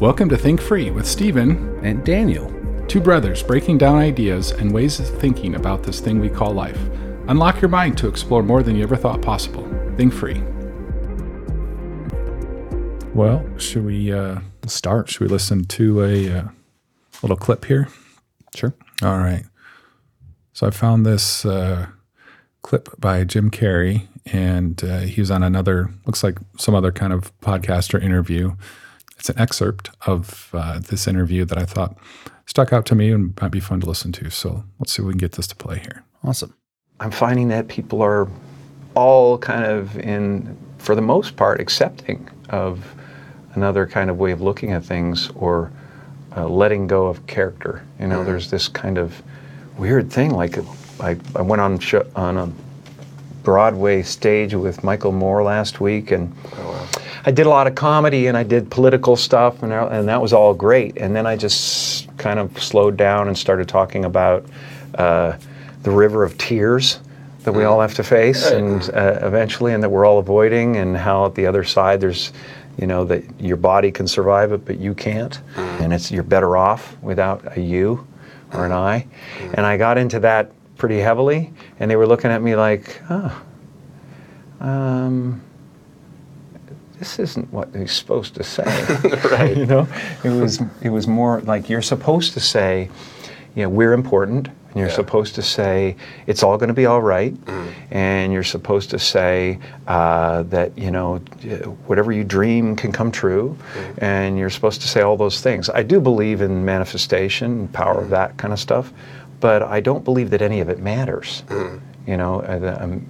Welcome to Think Free with Stephen, and Daniel. two brothers breaking down ideas and ways of thinking about this thing we call life. Unlock your mind to explore more than you ever thought possible. Think Free. Well, should we uh, Start. should we listen to a uh, little clip here? Sure. All right. So I found this uh, clip by Jim Carrey, and uh, he was on another, looks like some other kind of podcast or interview. It's an excerpt of uh, this interview that I thought stuck out to me and might be fun to listen to. So let's see if we can get this to play here. Awesome. I'm finding that people are all kind of in, for the most part, accepting of another kind of way of looking at things or uh, letting go of character. You know, there's this kind of weird thing. Like, I, I went on sh- on a Broadway stage with Michael Moore last week, and oh, I did a lot of comedy and I did political stuff, and, uh, and that was all great. And then I just kind of slowed down and started talking about uh, the river of tears that we mm. all have to face, and uh, eventually, and that we're all avoiding, and how at the other side there's, you know, that your body can survive it, but you can't, mm. and it's you're better off without a you or an mm. I. And I got into that pretty heavily, and they were looking at me like, oh, um, this isn't what he's supposed to say. right. you know, it was it was more like you're supposed to say, you know, we're important. And you're supposed to say it's all going to be all right, and you're supposed to say uh, that you know whatever you dream can come true, and you're supposed to say all those things. I do believe in manifestation, power of that kind of stuff, but I don't believe that any of it matters. You know, uh, i-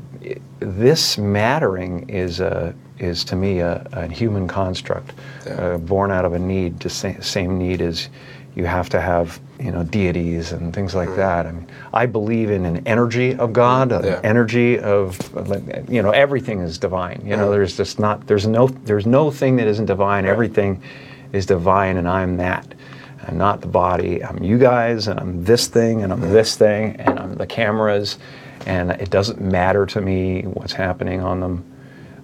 this mattering is a is to me a, a human construct, uh, born out of a need, the sa- same need as you have to have, you know, deities and things like mm-hmm. that. I mean, I believe in an energy of God, an Yeah. energy of, you know, everything is divine. You know, mm-hmm. there's just not, there's no, there's no thing that isn't divine. Everything is divine, and I'm that. I'm not the body. I'm you guys, and I'm this thing, and I'm mm-hmm. this thing, and I'm the cameras, and it doesn't matter to me what's happening on them.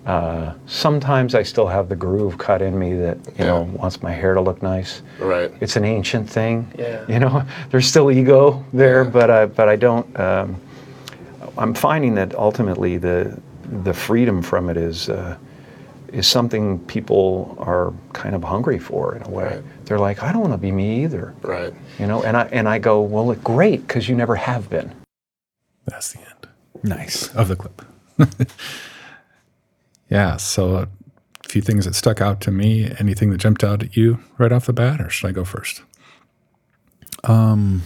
Uh, sometimes I still have the groove cut in me that you know wants my hair to look nice. Right. It's an ancient thing. Yeah. You know, there's still ego there, Yeah. but I but I don't. Um, I'm finding that ultimately the the freedom from it is uh, is something people are kind of hungry for in a way. Right. They're like, I don't want to be me either. Right. You know, and I and I go, well, great, because you never have been. That's the end Nice. of the clip. yeah. So a few things that stuck out to me. Anything that jumped out at you right off the bat, or should I go first? Um,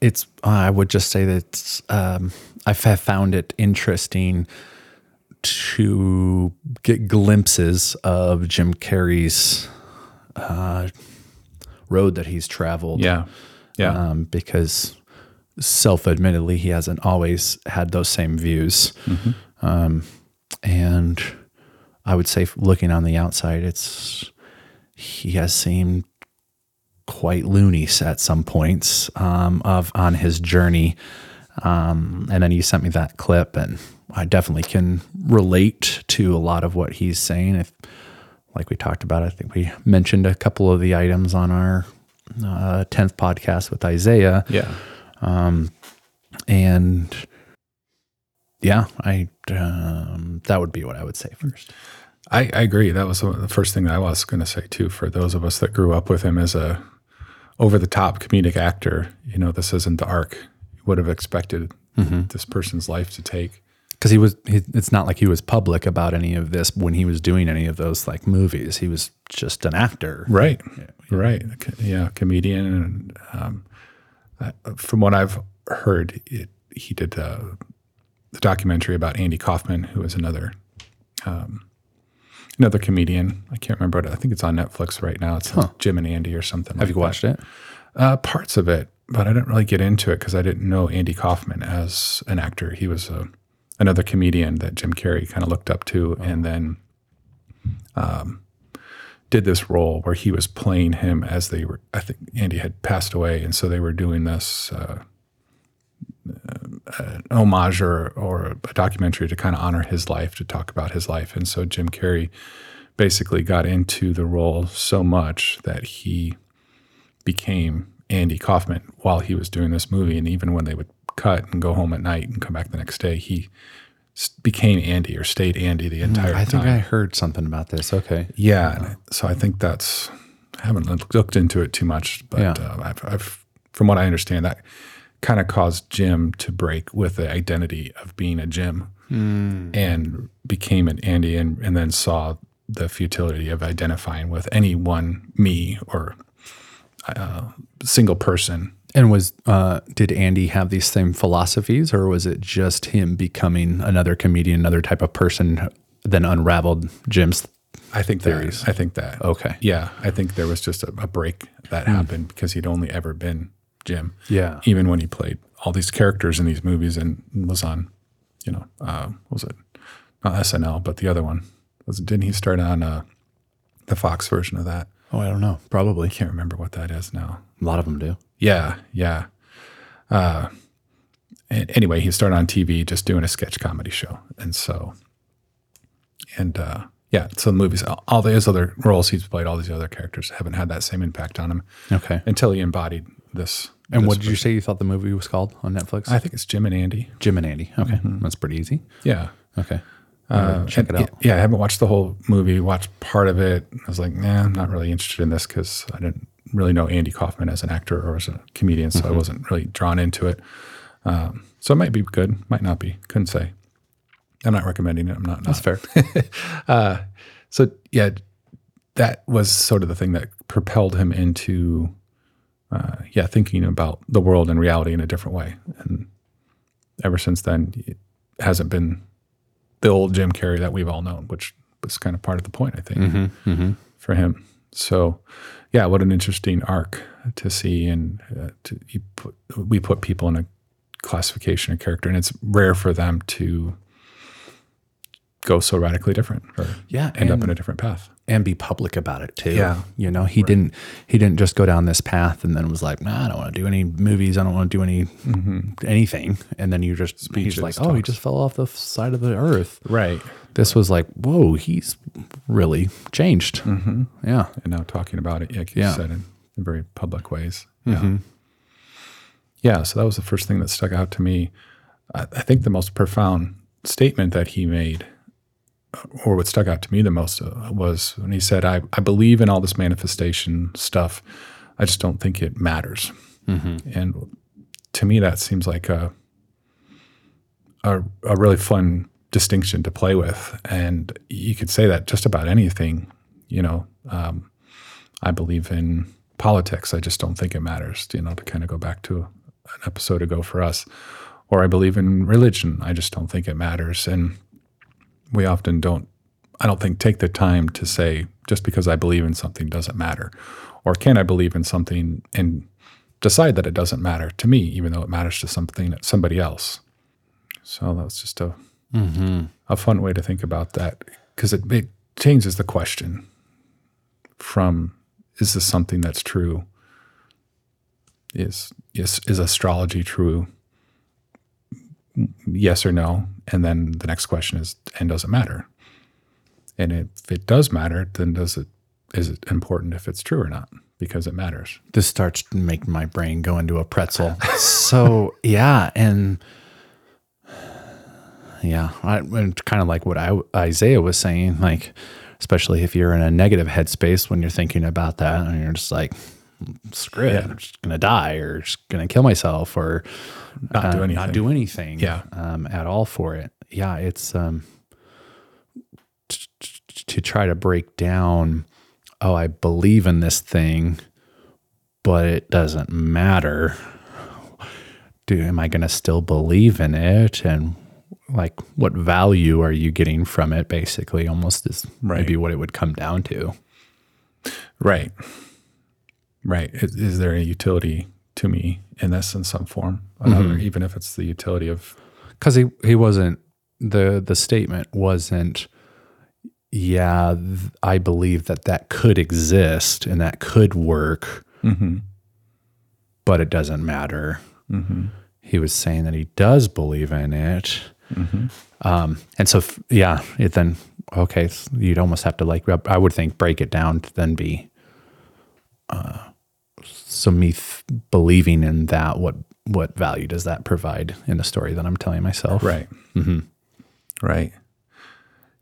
It's. I would just say that um, I have found it interesting to get glimpses of Jim Carrey's uh, road that he's traveled. Yeah. Yeah. um, because self-admittedly he hasn't always had those same views. Um, and i would say looking on the outside it's he has seemed quite loony at some points um, of on his journey. Um, and then you sent me that clip and i definitely can relate to a lot of what he's saying. If like we talked about i think we mentioned a couple of the items on our uh, 10th podcast with isaiah. Yeah. And yeah i um, that would be what i would say first I, I agree. That was the first thing that I was going to say too. For those of us that grew up with him as a over the top comedic actor, you know, this isn't the arc you would have expected this person's life to take. because he was he, it's not like he was public about any of this when he was doing any of those like movies he was just an actor Right. Right. Yeah. Comedian. And um, uh, from what I've heard, it, he did uh, the documentary about Andy Kaufman, who was another um, another comedian. I can't remember it. I think it's on Netflix right now. It's Jim and Andy or something. have like you watched it Uh, parts of it, but I didn't really get into it because I didn't know Andy Kaufman as an actor. He was a, another comedian that Jim Carrey kind of looked up to, and then um, did this role where he was playing him as they were. I think Andy had passed away, and so they were doing this. Uh, an homage or, or a documentary to kind of honor his life, to talk about his life. And so Jim Carrey basically got into the role so much that he became Andy Kaufman while he was doing this movie. And even when they would cut and go home at night and come back the next day, he became Andy or stayed Andy the entire time. I think time. I heard something about this. Okay. Yeah. I- So I think that's, I haven't looked into it too much, but Yeah. uh, I've, I've, from what I understand, that kind of caused Jim to break with the identity of being a Jim and became an Andy and, and then saw the futility of identifying with any one me or uh, single person. And was uh, did Andy have these same philosophies, or was it just him becoming another comedian, another type of person, then unraveled Jim's? I think that. I think that. Okay. Yeah, I think there was just a, a break that happened because he'd only ever been Jim. Yeah. Even when he played all these characters in these movies and was on, you know, uh, what was it not SNL, but the other one was. Didn't he start on uh, the Fox version of that? Oh, I don't know. Probably I can't remember what that is now. a lot of them do. Yeah, yeah. Uh, and anyway, he started on TV just doing a sketch comedy show, and so, and uh, yeah, so the movies, all- these other roles he's played, all these other characters haven't had that same impact on him Okay. until he embodied this. And this what did you say you thought the movie was called on Netflix? I think it's Jim and Andy. Jim and Andy. Okay, that's pretty easy. Yeah. Okay, Uh, check it out. Yeah, I haven't watched the whole movie. Watched part of it. I was like, nah, I'm not really interested in this because I didn't really know Andy Kaufman as an actor or as a comedian, so I wasn't really drawn into it. Um, so it might be good, might not be. Couldn't say. I'm not recommending it. I'm not. That's not. fair. So yeah, that was sort of the thing that propelled him into, uh, yeah, thinking about the world and reality in a different way. And ever since then, it hasn't been the old Jim Carrey that we've all known, which was kind of part of the point, I think, for him. So, yeah, what an interesting arc to see, and uh, to, put, we put people in a classification of character, and it's rare for them to go so radically different or Yeah, end up in a different path. and be public about it too. Yeah. You know, he didn't he didn't just go down this path and then was like, nah, I don't want to do any movies. I don't want to do any anything. And then you just he's Speeches, like, oh, he just fell off the side of the earth. Right. This was like, whoa, he's really changed. Mm-hmm. Yeah. And now talking about it, like you Yeah. said, in, in very public ways. Yeah. Yeah. So that was the first thing that stuck out to me. I, I think the most profound statement that he made, or what stuck out to me the most, uh, was when he said, I, I believe in all this manifestation stuff. I just don't think it matters. And to me, that seems like a, a, a really fun distinction to play with. And you could say that just about anything, you know. Um, I believe in politics. I just don't think it matters, you know, to kind of go back to an episode ago for us. Or I believe in religion. I just don't think it matters. And we often don't, I don't think, take the time to say, just because I believe in something doesn't matter. Or can I believe in something and decide that it doesn't matter to me, even though it matters to something somebody else? So that's just a mm-hmm. a fun way to think about that because it, it changes the question from is this something that's true? Is is is astrology true? Yes or no? And then the next question is, and does it matter? And if it does matter, then does it is it important if it's true or not? Because it matters. This starts to make my brain go into a pretzel. so yeah, and yeah, I, and kind of like what I, Isaiah was saying, like especially if you're in a negative headspace when you're thinking about that, and you're just like, screw it, I'm just gonna die, or just gonna kill myself, or Not do uh, anything. not do anything, Yeah. um, at all for it. Yeah, it's um, t- t- to try to break down. Oh, I believe in this thing, but it doesn't matter. Do am I going to still believe in it? And like, what value are you getting from it? Basically, almost is Right. maybe what it would come down to. Right. Right. Is, is there a utility to me in this in some form? Another, even if it's the utility of because he he wasn't the the statement wasn't yeah th- i believe that that could exist and that could work. But it doesn't matter. He was saying that he does believe in it. Um, and so f- yeah it then okay, you'd almost have to like I would think break it down to then be uh so me th- believing in that what what value does that provide in the story that I'm telling myself? Right. Right.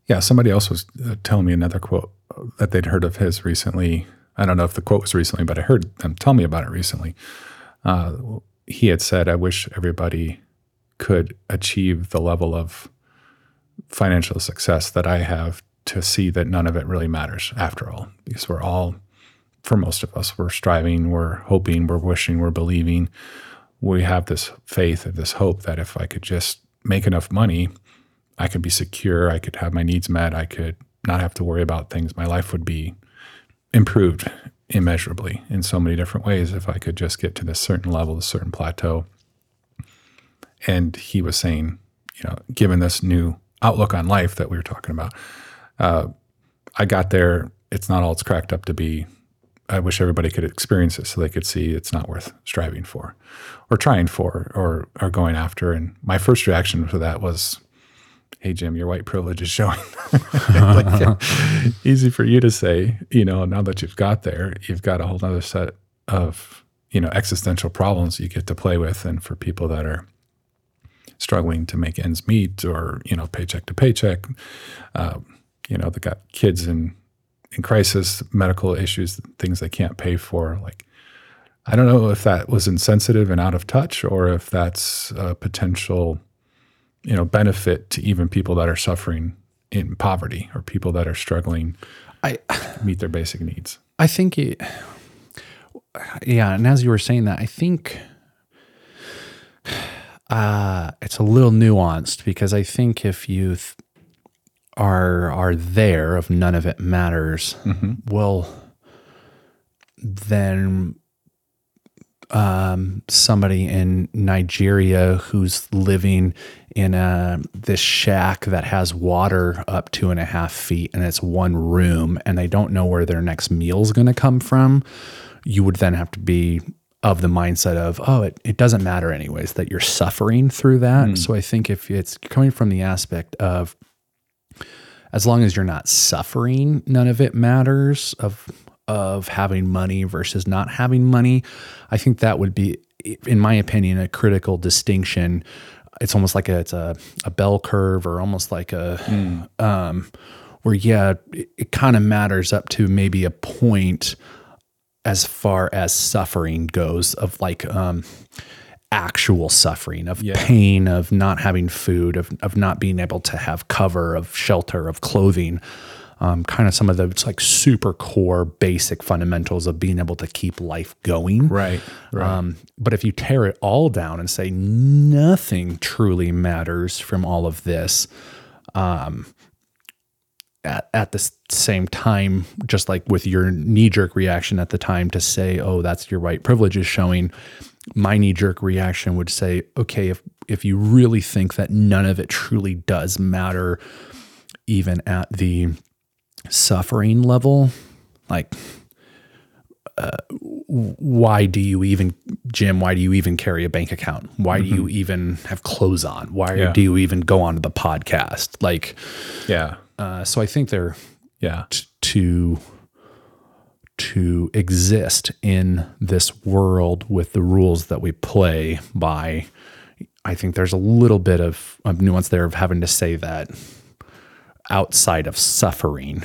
Yeah. Somebody else was uh, telling me another quote that they'd heard of his recently. I don't know if the quote was recently, but I heard them tell me about it recently. Uh, he had said, I wish everybody could achieve the level of financial success that I have to see that none of it really matters after all, because we're all, for most of us, we're striving, we're hoping, we're wishing, we're believing. We have this faith and this hope that if I could just make enough money, I could be secure, I could have my needs met, I could not have to worry about things. My life would be improved immeasurably in so many different ways if I could just get to this certain level, this certain plateau. And he was saying, you know, given this new outlook on life that we were talking about, uh, I got there. It's not all it's cracked up to be. I wish everybody could experience it so they could see it's not worth striving for, or trying for, or or going after. And my first reaction to that was, "Hey Jim, your white privilege is showing." like, yeah, easy for you to say, you know. Now that you've got there, you've got a whole other set of you know existential problems you get to play with, and for people that are struggling to make ends meet or you know paycheck to paycheck uh, you know they got kids in in crisis medical issues things they can't pay for like i don't know if that was insensitive and out of touch or if that's a potential you know benefit to even people that are suffering in poverty or people that are struggling I to meet their basic needs I think it, yeah. And as you were saying that, I think uh, it's a little nuanced because I think if you th- are are there, if none of it matters, mm-hmm. well, then um, somebody in Nigeria who's living in a this shack that has water up two and a half feet and it's one room and they don't know where their next meal's going to come from, you would then have to be of the mindset of oh it, it doesn't matter anyways that you're suffering through that. Mm. So I think if it's coming from the aspect of as long as you're not suffering, none of it matters of of having money versus not having money. I think that would be, in my opinion, a critical distinction. It's almost like a, it's a, a bell curve or almost like a um, where yeah, it, it kind of matters up to maybe a point as far as suffering goes of like um, actual suffering of pain of not having food of, of not being able to have cover of shelter of clothing um, kind of some of the it's like super core basic fundamentals of being able to keep life going. Right right. Um, but if you tear it all down and say nothing truly matters from all of this, um, at, at the same time, just like with your knee jerk reaction at the time to say, oh, that's your white privilege is showing, my knee jerk reaction would say, okay, if, if you really think that none of it truly does matter, even at the suffering level, like uh, why do you even jim why do you even carry a bank account? Why do you mm-hmm. even have clothes on? Why Yeah. do you even go onto the podcast? Like yeah uh, so i think they're yeah t- to to exist in this world with the rules that we play by. I think there's a little bit of, of nuance there of having to say that outside of suffering.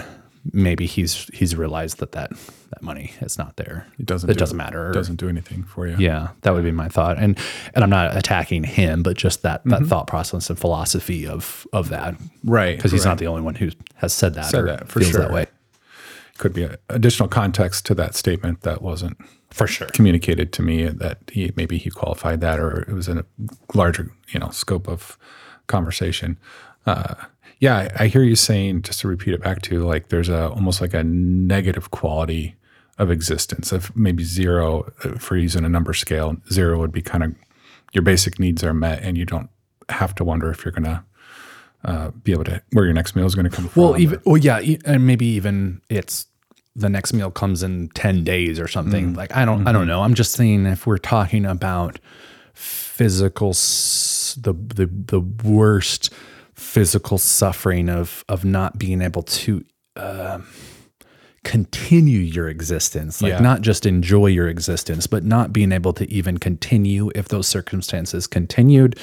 Maybe he's he's realized that that that money. It's not there. It doesn't it do- doesn't matter. It doesn't do anything for you. Yeah that would be my thought. And and i'm not attacking him but just that that thought process and philosophy of of that. Right because he's right. not the only one who has said that Said or that, for feels that sure. way. Could be additional context to that statement that wasn't for sure. communicated to me that he maybe he qualified that or it was in a larger you know scope of conversation. Uh, yeah I, I hear you saying just to repeat it back to like there's a almost like a negative quality of existence of maybe zero uh, for using a number scale zero would be kind of your basic needs are met and you don't have to wonder if you're going to uh, be able to where your next meal is going to come from Well, even well, yeah, and maybe even it's the next meal comes in ten days or something. Like I don't, I don't know. I'm just saying if we're talking about physical, the the the worst physical suffering of of not being able to uh, continue your existence, like Yeah. not just enjoy your existence, but not being able to even continue if those circumstances continued.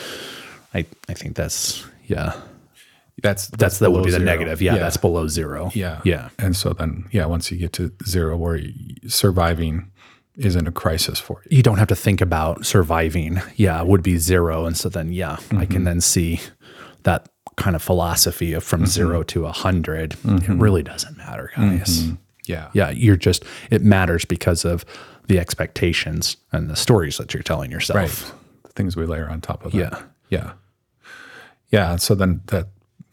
I I think that's yeah. That's That's that would be the zero. negative. Yeah, that's below zero. yeah, Yeah. And so then, yeah, once you get to zero, where y- surviving isn't a crisis for you. you don't have to think about surviving. Yeah, would be zero. And so then, yeah, I Mm-hmm. can then see that kind of philosophy of from mm-hmm. zero to a 100. It mm-hmm. really doesn't matter, guys. Mm-hmm. Yeah, Yeah, you're just, it matters because of the expectations and the stories that you're telling yourself. right. The things we layer on top of that. Yeah. yeah, yeah. So then that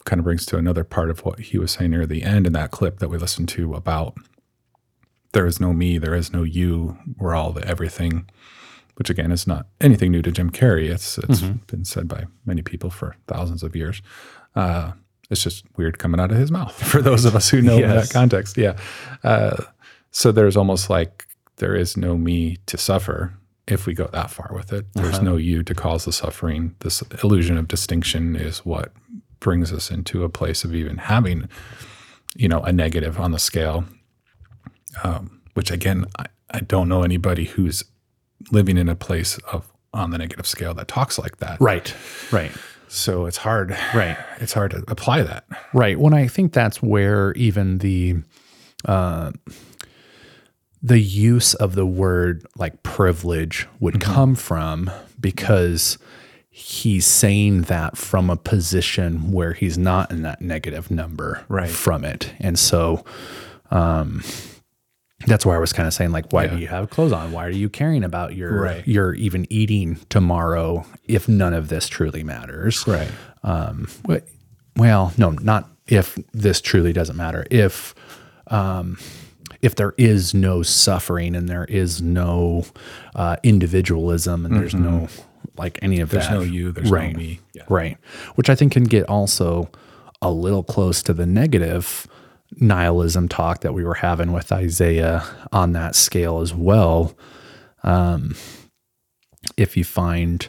kind of brings to another part of what he was saying near the end in that clip that we listened to about there is no me, there is no you, we're all the everything. Which again is not anything new to Jim Carrey. It's it's been said by many people for thousands of years. Uh, it's just weird coming out of his mouth for those of us who know Yes. that context. Yeah. Uh, so there's almost like there is no me to suffer if we go that far with it. There's no you to cause the suffering. This illusion of distinction is what brings us into a place of even having, you know, a negative on the scale. Um, which again, I, I don't know anybody who's living in a place of on the negative scale that talks like that. Right. Right. So it's hard. Right. It's hard to apply that. Right. When I think that's where even the uh, the use of the word like privilege would Mm-hmm. come from because he's saying that from a position where he's not in that negative number Right. from it. And so um that's why I was kind of saying like why do you have clothes on? Why are you caring about your Right. your even eating tomorrow if none of this truly matters? Right. um, well, no, not if this truly doesn't matter. If um, if there is no suffering and there is no uh, individualism and there's no like any of Mm-hmm. There's no you, there's right, no me. Yeah. right? Which I think can get also a little close to the negative nihilism talk that we were having with Isaiah on that scale as well um, if you find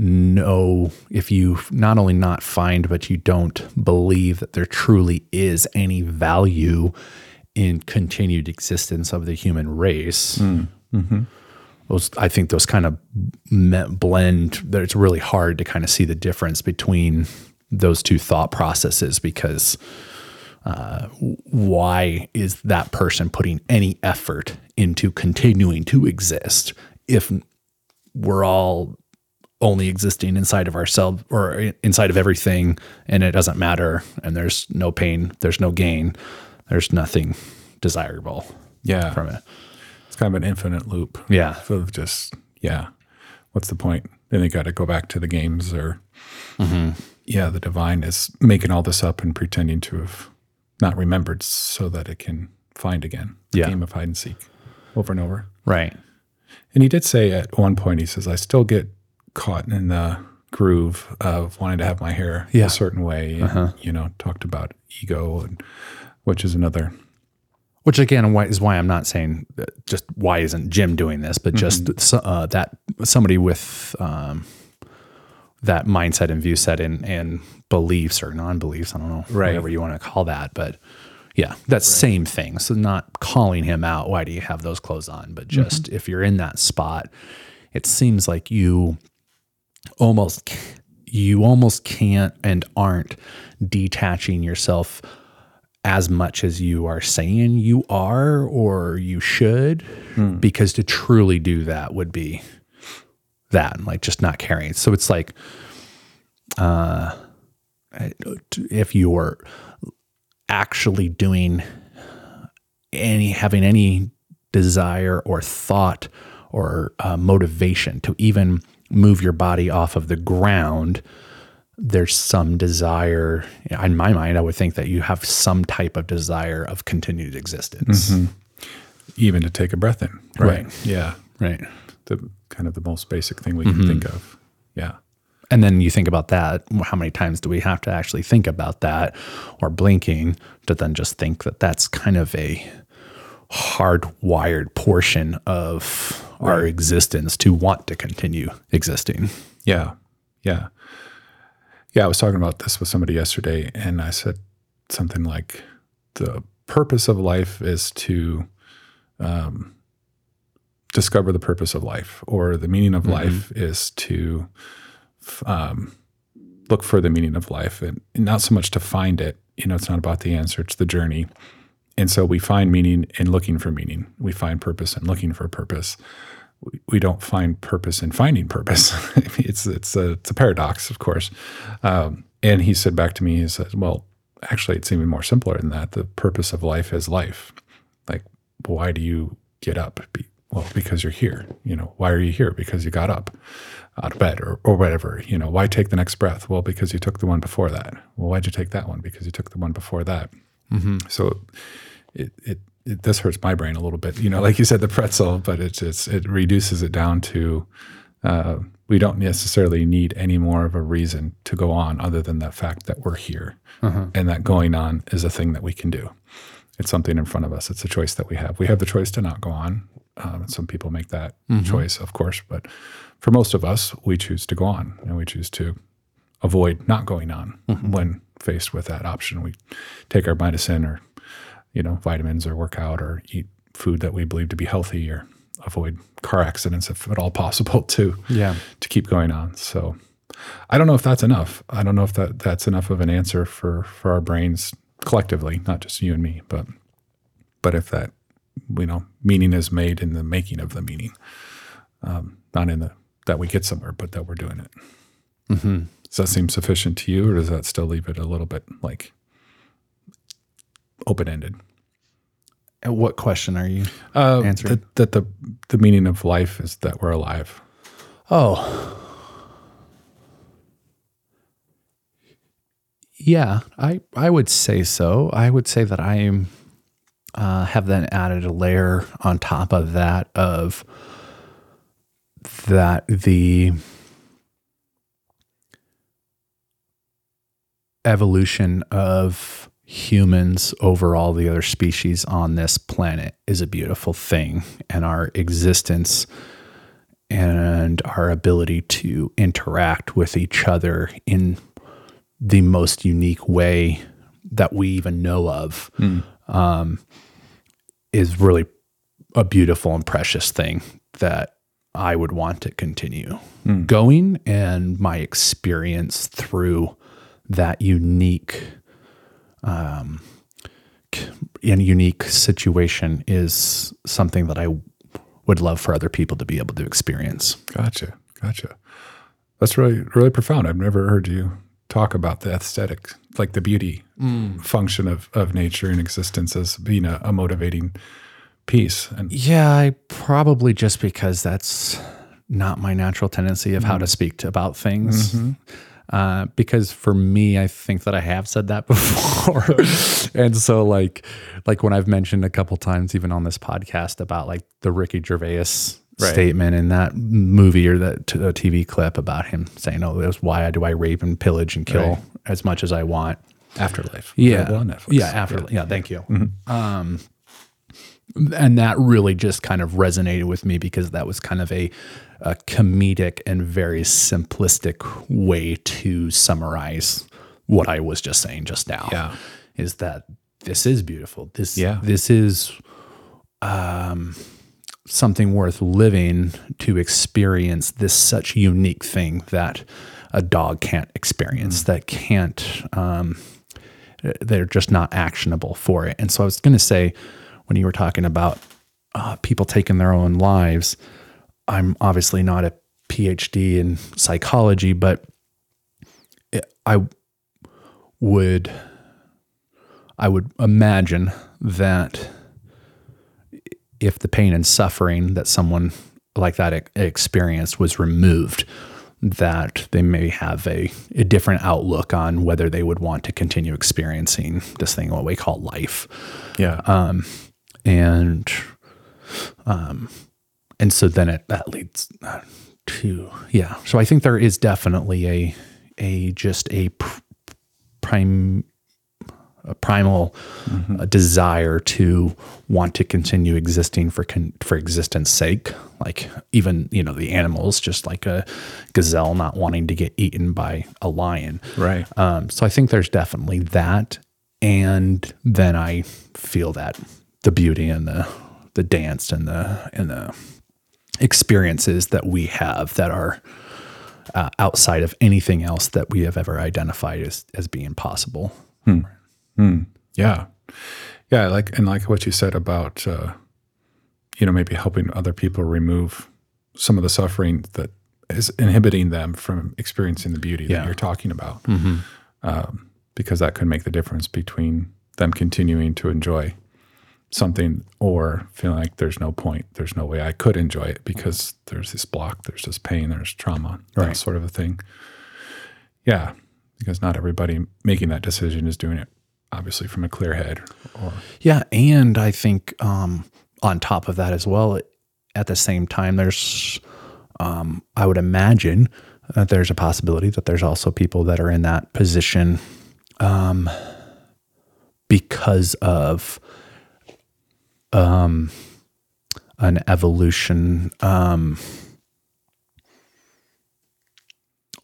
no, if you not only not find, but you don't believe that there truly is any value in continued existence of the human race. Hmm. Mm-hmm. Those, I think those kind of blend. That it's really hard to kind of see the difference between those two thought processes because uh, why is that person putting any effort into continuing to exist if we're all only existing inside of ourselves or inside of everything and it doesn't matter and there's no pain there's no gain there's nothing desirable Yeah. from it It's kind of an infinite loop. Yeah. Of just, yeah. What's the point? Then they got to go back to the games or, yeah, the divine is making all this up and pretending to have not remembered so that it can find again. The Yeah. Game of hide and seek over and over. right And he did say at one point, he says, I still get caught in the groove of wanting to have my hair Yeah. a certain way. And, you know, talked about ego, and, which is another. which again why- is why I'm not saying that just why isn't Jim doing this, but just so- uh, that somebody with um, that mindset and view set and, and beliefs or non-beliefs, I don't know, Right. whatever you want to call that, but yeah, that same thing. So not calling him out, why do you have those clothes on? But mm-hmm. just if you're in that spot, it seems like you almost you almost can't and aren't detaching yourself as much as you are saying you are or you should hmm. because to truly do that would be that and like just not caring so it's like uh if you're actually doing any having any desire or thought or uh, motivation to even move your body off of the ground there's some desire in my mind i would think that you have some type of desire of continued existence even to take a breath in. Right. Yeah. right The kind of the most basic thing we can think of. Yeah. and then you think about that how many times do we have to actually think about that or blinking to then just think that that's kind of a hardwired portion of our existence to want to continue existing Yeah. Yeah. Yeah, I was talking about this with somebody yesterday, and I said something like, "The purpose of life is to um, discover the purpose of life, or the meaning of life is to um, look for the meaning of life, and not so much to find it. You know, it's not about the answer; it's the journey. And so we find meaning in looking for meaning. We find purpose in looking for purpose. We, we don't find purpose in finding purpose. it's it's a it's a paradox, of course. Um, and he said back to me, he said, "Well, actually, it's even more simpler than that. The purpose of life is life. Like, why do you get up? Be, well, because you're here. You know, why are you here? Because you got up out of bed or, or whatever. You know, why take the next breath? Well, because you took the one before that. Well, why'd you take that one? Because you took the one before that. So it, it, it this hurts my brain a little bit. You know, like you said, the pretzel, but it's it's it reduces it down to uh, we don't necessarily need any more of a reason to go on other than the fact that we're here and that going on is a thing that we can do. It's something in front of us. It's a choice that we have. We have the choice to not go on. Um, some people make that choice, of course, but for most of us, we choose to go on and we choose to avoid not going on when faced with that option. We take our medicine or, you know, vitamins or work out or eat food that we believe to be healthy or avoid car accidents if at all possible to Yeah. to keep going on. So I don't know if that's enough. I don't know if that that's enough of an answer for for our brains collectively, not just you and me, but but if that you know meaning is made in the making of the meaning, um, not in the that we get somewhere, but that we're doing it. Does that seem sufficient to you, or does that still leave it a little bit like open ended? What question are you? Uh, Answering. that, that the the meaning of life is that we're alive. Oh. Yeah, I I would say so. I would say that I am uh, have then added a layer on top of that of that the evolution of humans over all the other species on this planet is a beautiful thing and our existence and our ability to interact with each other in the most unique way that we even know of. Um, is really a beautiful and precious thing that I would want to continue going. And my experience through that unique um, and unique situation is something that I would love for other people to be able to experience. Gotcha. Gotcha. That's really, really profound. I've never heard you talk about the aesthetic, like the beauty mm. function of, of nature and existence as being a, a motivating piece. And Yeah, I probably just because that's not my natural tendency of how mm. to speak to, about things. Mm-hmm. Uh, because for me, I think that I have said that before, and so like, like when I've mentioned a couple times, even on this podcast, about like the Ricky Gervais Right. statement in that movie or that t- TV clip about him saying, "Oh, that's why do I rape and pillage and kill Right. as much as I want." afterlife. yeah on Netflix. yeah after yeah, thank you um and that really just kind of resonated with me because that was kind of a, a comedic and very simplistic way to summarize what i was just saying just now Yeah. is that this is beautiful this Yeah. this is um something worth living to experience this such unique thing that a dog can't experience that can't um, they're just not actionable for it. And so i was going to say when you were talking about uh, people taking their own lives i'm obviously not a phd in psychology but it, i would i would imagine that if the pain and suffering that someone like that ex- experienced was removed, that they may have a, a different outlook on whether they would want to continue experiencing this thing, what we call life. Yeah. Um, and, um, and so then it, that leads uh, to, yeah. So I think there is definitely a, a, just a pr- prime, a primal uh, desire to want to continue existing for con- for existence sake. Like even you know the animals just like a gazelle not wanting to get eaten by a lion. Right. um, so i think there's definitely that. And then i feel that the beauty and the the dance and the and the experiences that we have that are uh, outside of anything else that we have ever identified as as being possible Yeah. Yeah. Like, and like what you said about, uh, you know, maybe helping other people remove some of the suffering that is inhibiting them from experiencing the beauty Yeah. that you're talking about. Um, because that could make the difference between them continuing to enjoy something or feeling like there's no point, there's no way I could enjoy it because there's this block, there's this pain, there's trauma, that Right. sort of a thing. Yeah. Because not everybody making that decision is doing it obviously from a clear head or Yeah, and I think um, on top of that as well, at the same time, there's um, I would imagine that there's a possibility that there's also people that are in that position um, because of um, an evolution um,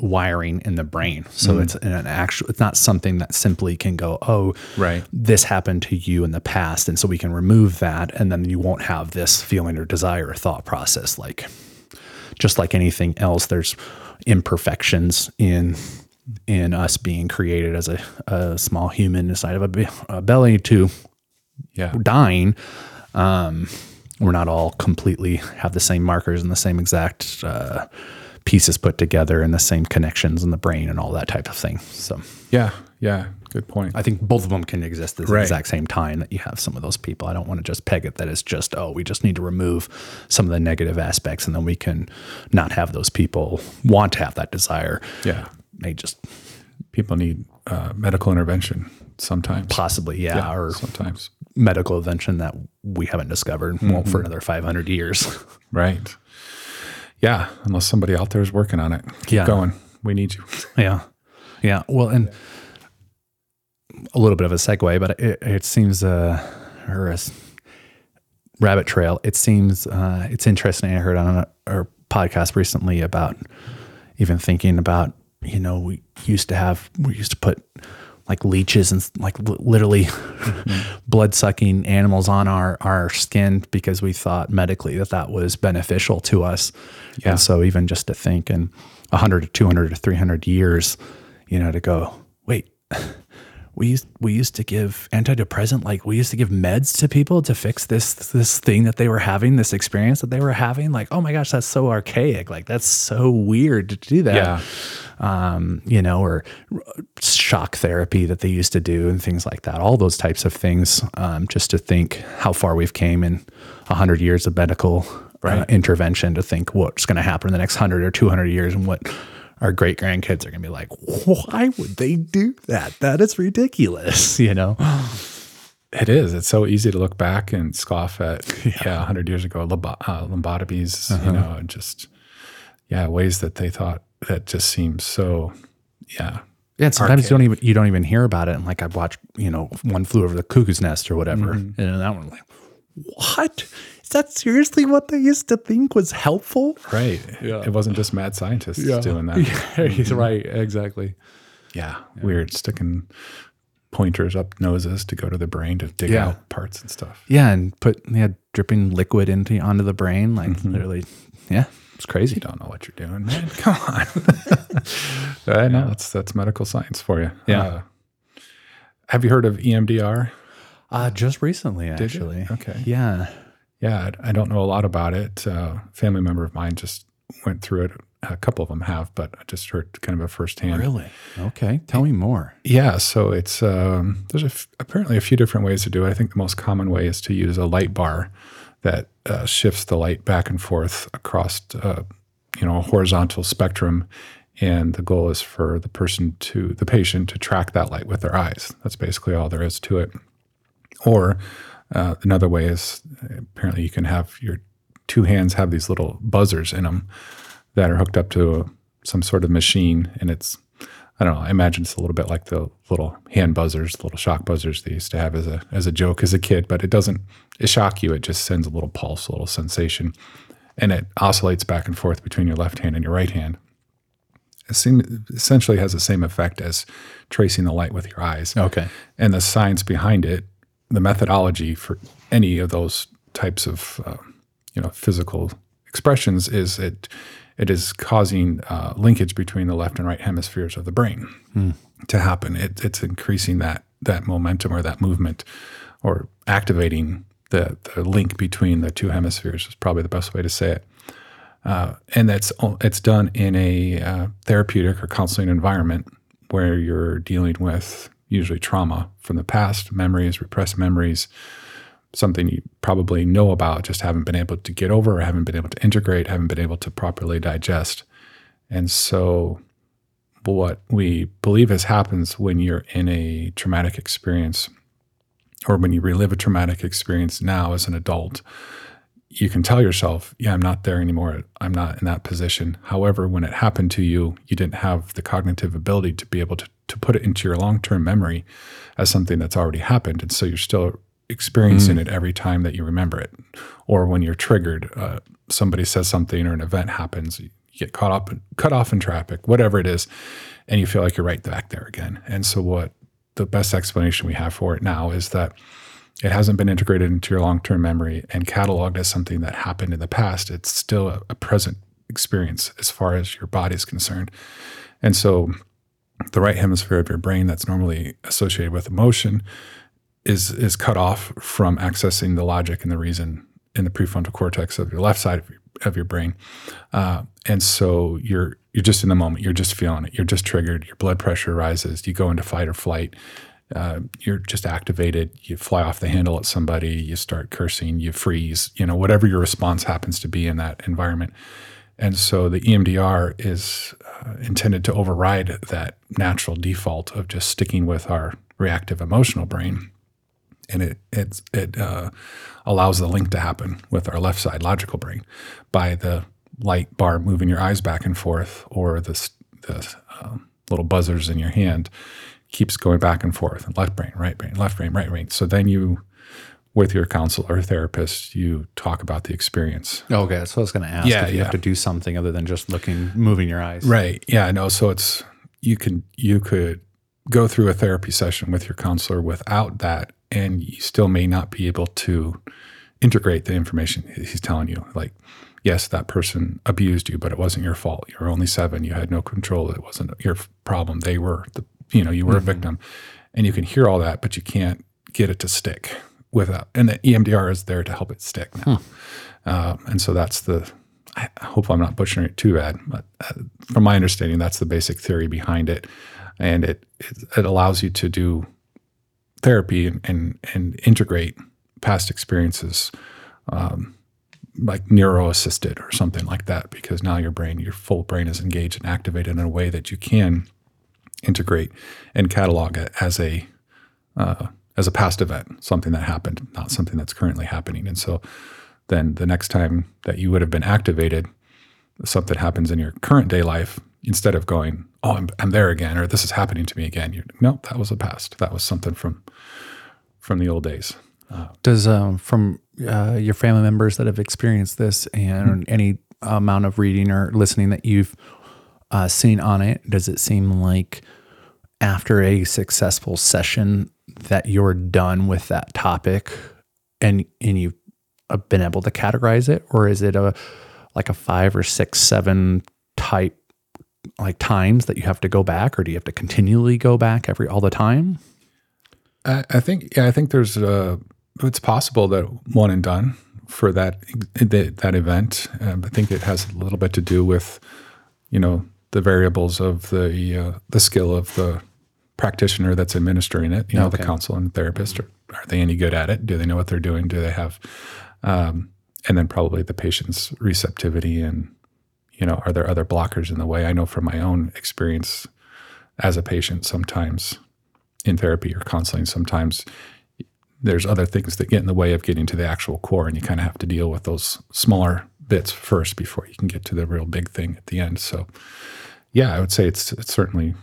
wiring in the brain. So it's an actual. It's not something that simply can go, oh, Right. this happened to you in the past, and so we can remove that, and then you won't have this feeling or desire or thought process. Like, just like anything else, there's imperfections in in us being created as a, a small human inside of a, be- a belly to yeah dying. Um, we're not all completely have the same markers and the same exact uh, pieces put together and the same connections in the brain and all that type of thing. So yeah yeah good point I think both of them can exist at the Right. exact same time that you have some of those people. I don't want to just peg it that it's just, oh, we just need to remove some of the negative aspects and then we can not have those people want to have that desire. yeah They just people need uh, medical intervention sometimes possibly, yeah, yeah or sometimes medical intervention that we haven't discovered and won't for another 500 years. right yeah unless somebody out there is working on it keep Yeah. going we need you Yeah. Yeah. Well, and a little bit of a segue, but it, it seems, uh, or a rabbit trail, it seems, uh, it's interesting. I heard on a, podcast recently about even thinking about, you know, we used to have, we used to put like leeches and like li- literally blood sucking animals on our, our skin because we thought medically that that was beneficial to us. Yeah. And so even just to think in 100 to 200 to 300 years, you know, to go, wait, we used we used to give antidepressant like we used to give meds to people to fix this this thing that they were having this experience that they were having like oh my gosh that's so archaic like that's so weird to do that Yeah. um, you know, or shock therapy that they used to do and things like that. All those types of things. Um, just to think how far we've came in hundred years of medical uh, intervention. To think what's going to happen in the next hundred or two hundred years and what our great grandkids are going to be like. Why would they do that? That is ridiculous. You know. It is. It's so easy to look back and scoff at, yeah, 100 years ago, lobo- uh, Uh-huh. you know, and just, yeah, ways that they thought that just seems so, yeah. Yeah, and sometimes you don't even you don't even hear about it. And like I've watched, you know, one flew over the cuckoo's nest or whatever, and that one like, what? Is that seriously what they used to think was helpful? Right. Yeah. It wasn't just mad scientists doing that. Yeah, he's right. Exactly. Yeah. Weird. Sticking pointers up noses to go to the brain to dig Yeah. out parts and stuff. Yeah, and put yeah dripping liquid into onto the brain, like literally. Yeah, it's crazy. You don't know what you're doing, man. Come on. I know that's that's medical science for you. Yeah. Uh, have you heard of EMDR? Uh just recently, you? actually. Okay. Yeah. Yeah, I I don't know a lot about it. Uh, a family member of mine just went through it. A couple of them have, but I just heard kind of a firsthand. Really? Okay. Tell me more. Yeah, so it's um, there's a f- apparently a few different ways to do it. I think the most common way is to use a light bar that uh, shifts the light back and forth across uh, you know a horizontal spectrum, and the goal is for the person to the patient to track that light with their eyes. That's basically all there is to it. Or uh, another way is apparently you can have your two hands have these little buzzers in them that are hooked up to some sort of machine, and it's I don't know. I imagine it's a little bit like the little hand buzzers, the little shock buzzers they used to have as a as a joke as a kid. But it doesn't it shock you. It just sends a little pulse, a little sensation, and it oscillates back and forth between your left hand and your right hand. It seem, essentially has the same effect as tracing the light with your eyes. Okay. And the science behind it, the methodology for any of those types of uh, you know physical expressions is it it is causing uh, linkage between the left and right hemispheres of the brain to happen. It, it's increasing that that momentum or that movement, or activating the the link between the two hemispheres is probably the best way to say it. Uh, and that's it's done in a uh, therapeutic or counseling environment where you're dealing with usually trauma from the past, memories, repressed memories, something you probably know about, just haven't been able to get over, or haven't been able to integrate, haven't been able to properly digest. And so, what we believe has happens when you're in a traumatic experience, or when you relive a traumatic experience now as an adult, you can tell yourself, yeah, I'm not there anymore. I'm not in that position. However, when it happened to you, you didn't have the cognitive ability to be able to, to put it into your long term memory as something that's already happened. And so you're still experiencing it every time that you remember it. Or when you're triggered, uh, somebody says something or an event happens, you get caught up, cut off in traffic, whatever it is, and you feel like you're right back there again. And so, what the best explanation we have for it now is that it hasn't been integrated into your long-term memory and cataloged as something that happened in the past. It's still a, a present experience as far as your body is concerned. And so the right hemisphere of your brain that's normally associated with emotion is is cut off from accessing the logic and the reason in the prefrontal cortex of your left side of your, of your brain. Uh, and so you're you're just in the moment. You're just feeling it. You're just triggered. Your blood pressure rises. You go into fight or flight uh, you're just activated. You fly off the handle at somebody. You start cursing. You freeze. You know whatever your response happens to be in that environment. And so the EMDR is uh, intended to override that natural default of just sticking with our reactive emotional brain, and it it it uh, allows the link to happen with our left side logical brain by the light bar moving your eyes back and forth or the the um, little buzzers in your hand keeps going back and forth left brain, right brain, left brain, right brain. So then you, with your counselor or therapist, you talk about the experience. Okay, that's what I was going to ask. Yeah, if you yeah. have to do something other than just looking, moving your eyes. Right. Yeah. No. So it's you can you could go through a therapy session with your counselor without that, and you still may not be able to integrate the information he's telling you. Like, yes, that person abused you, but it wasn't your fault. You were only seven. You had no control. It wasn't your problem. They were the you know you were a mm-hmm. victim, and you can hear all that, but you can't get it to stick without. And the EMDR is there to help it stick now. Um, and so that's the. I hope I'm not butchering it too bad, but uh, from my understanding, that's the basic theory behind it, and it it, it allows you to do therapy and, and and integrate past experiences, um, like neuro assisted or something like that, because now your brain, your full brain, is engaged and activated in a way that you can integrate and catalog it as a uh, as a past event, something that happened, not something that's currently happening. And so then the next time that you would have been activated, something happens in your current day life, instead of going, oh, I'm, I'm there again, or this is happening to me again, you no, that was a past. That was something from from the old days. Does um, from uh, your family members that have experienced this and any amount of reading or listening that you've uh, seen on it, does it seem like after a successful session that you're done with that topic and and you've uh, been able to categorize it, or is it a like a five or six, seven type like times that you have to go back, or do you have to continually go back every all the time? I, I think yeah, I think there's uh it's possible that one and done for that that, that event. Um, I think it has a little bit to do with you know the variables of the uh, the skill of the practitioner that's administering it. You know, the Okay. counsel and therapist. Are, are they any good at it? Do they know what they're doing? Do they have um, and then probably the patient's receptivity and you know are there other blockers in the way? I know from my own experience as a patient sometimes in therapy or counseling, sometimes there's other things that get in the way of getting to the actual core, and you kind of have to deal with those smaller bits first before you can get to the real big thing at the end. So, yeah, I would say it's it's certainly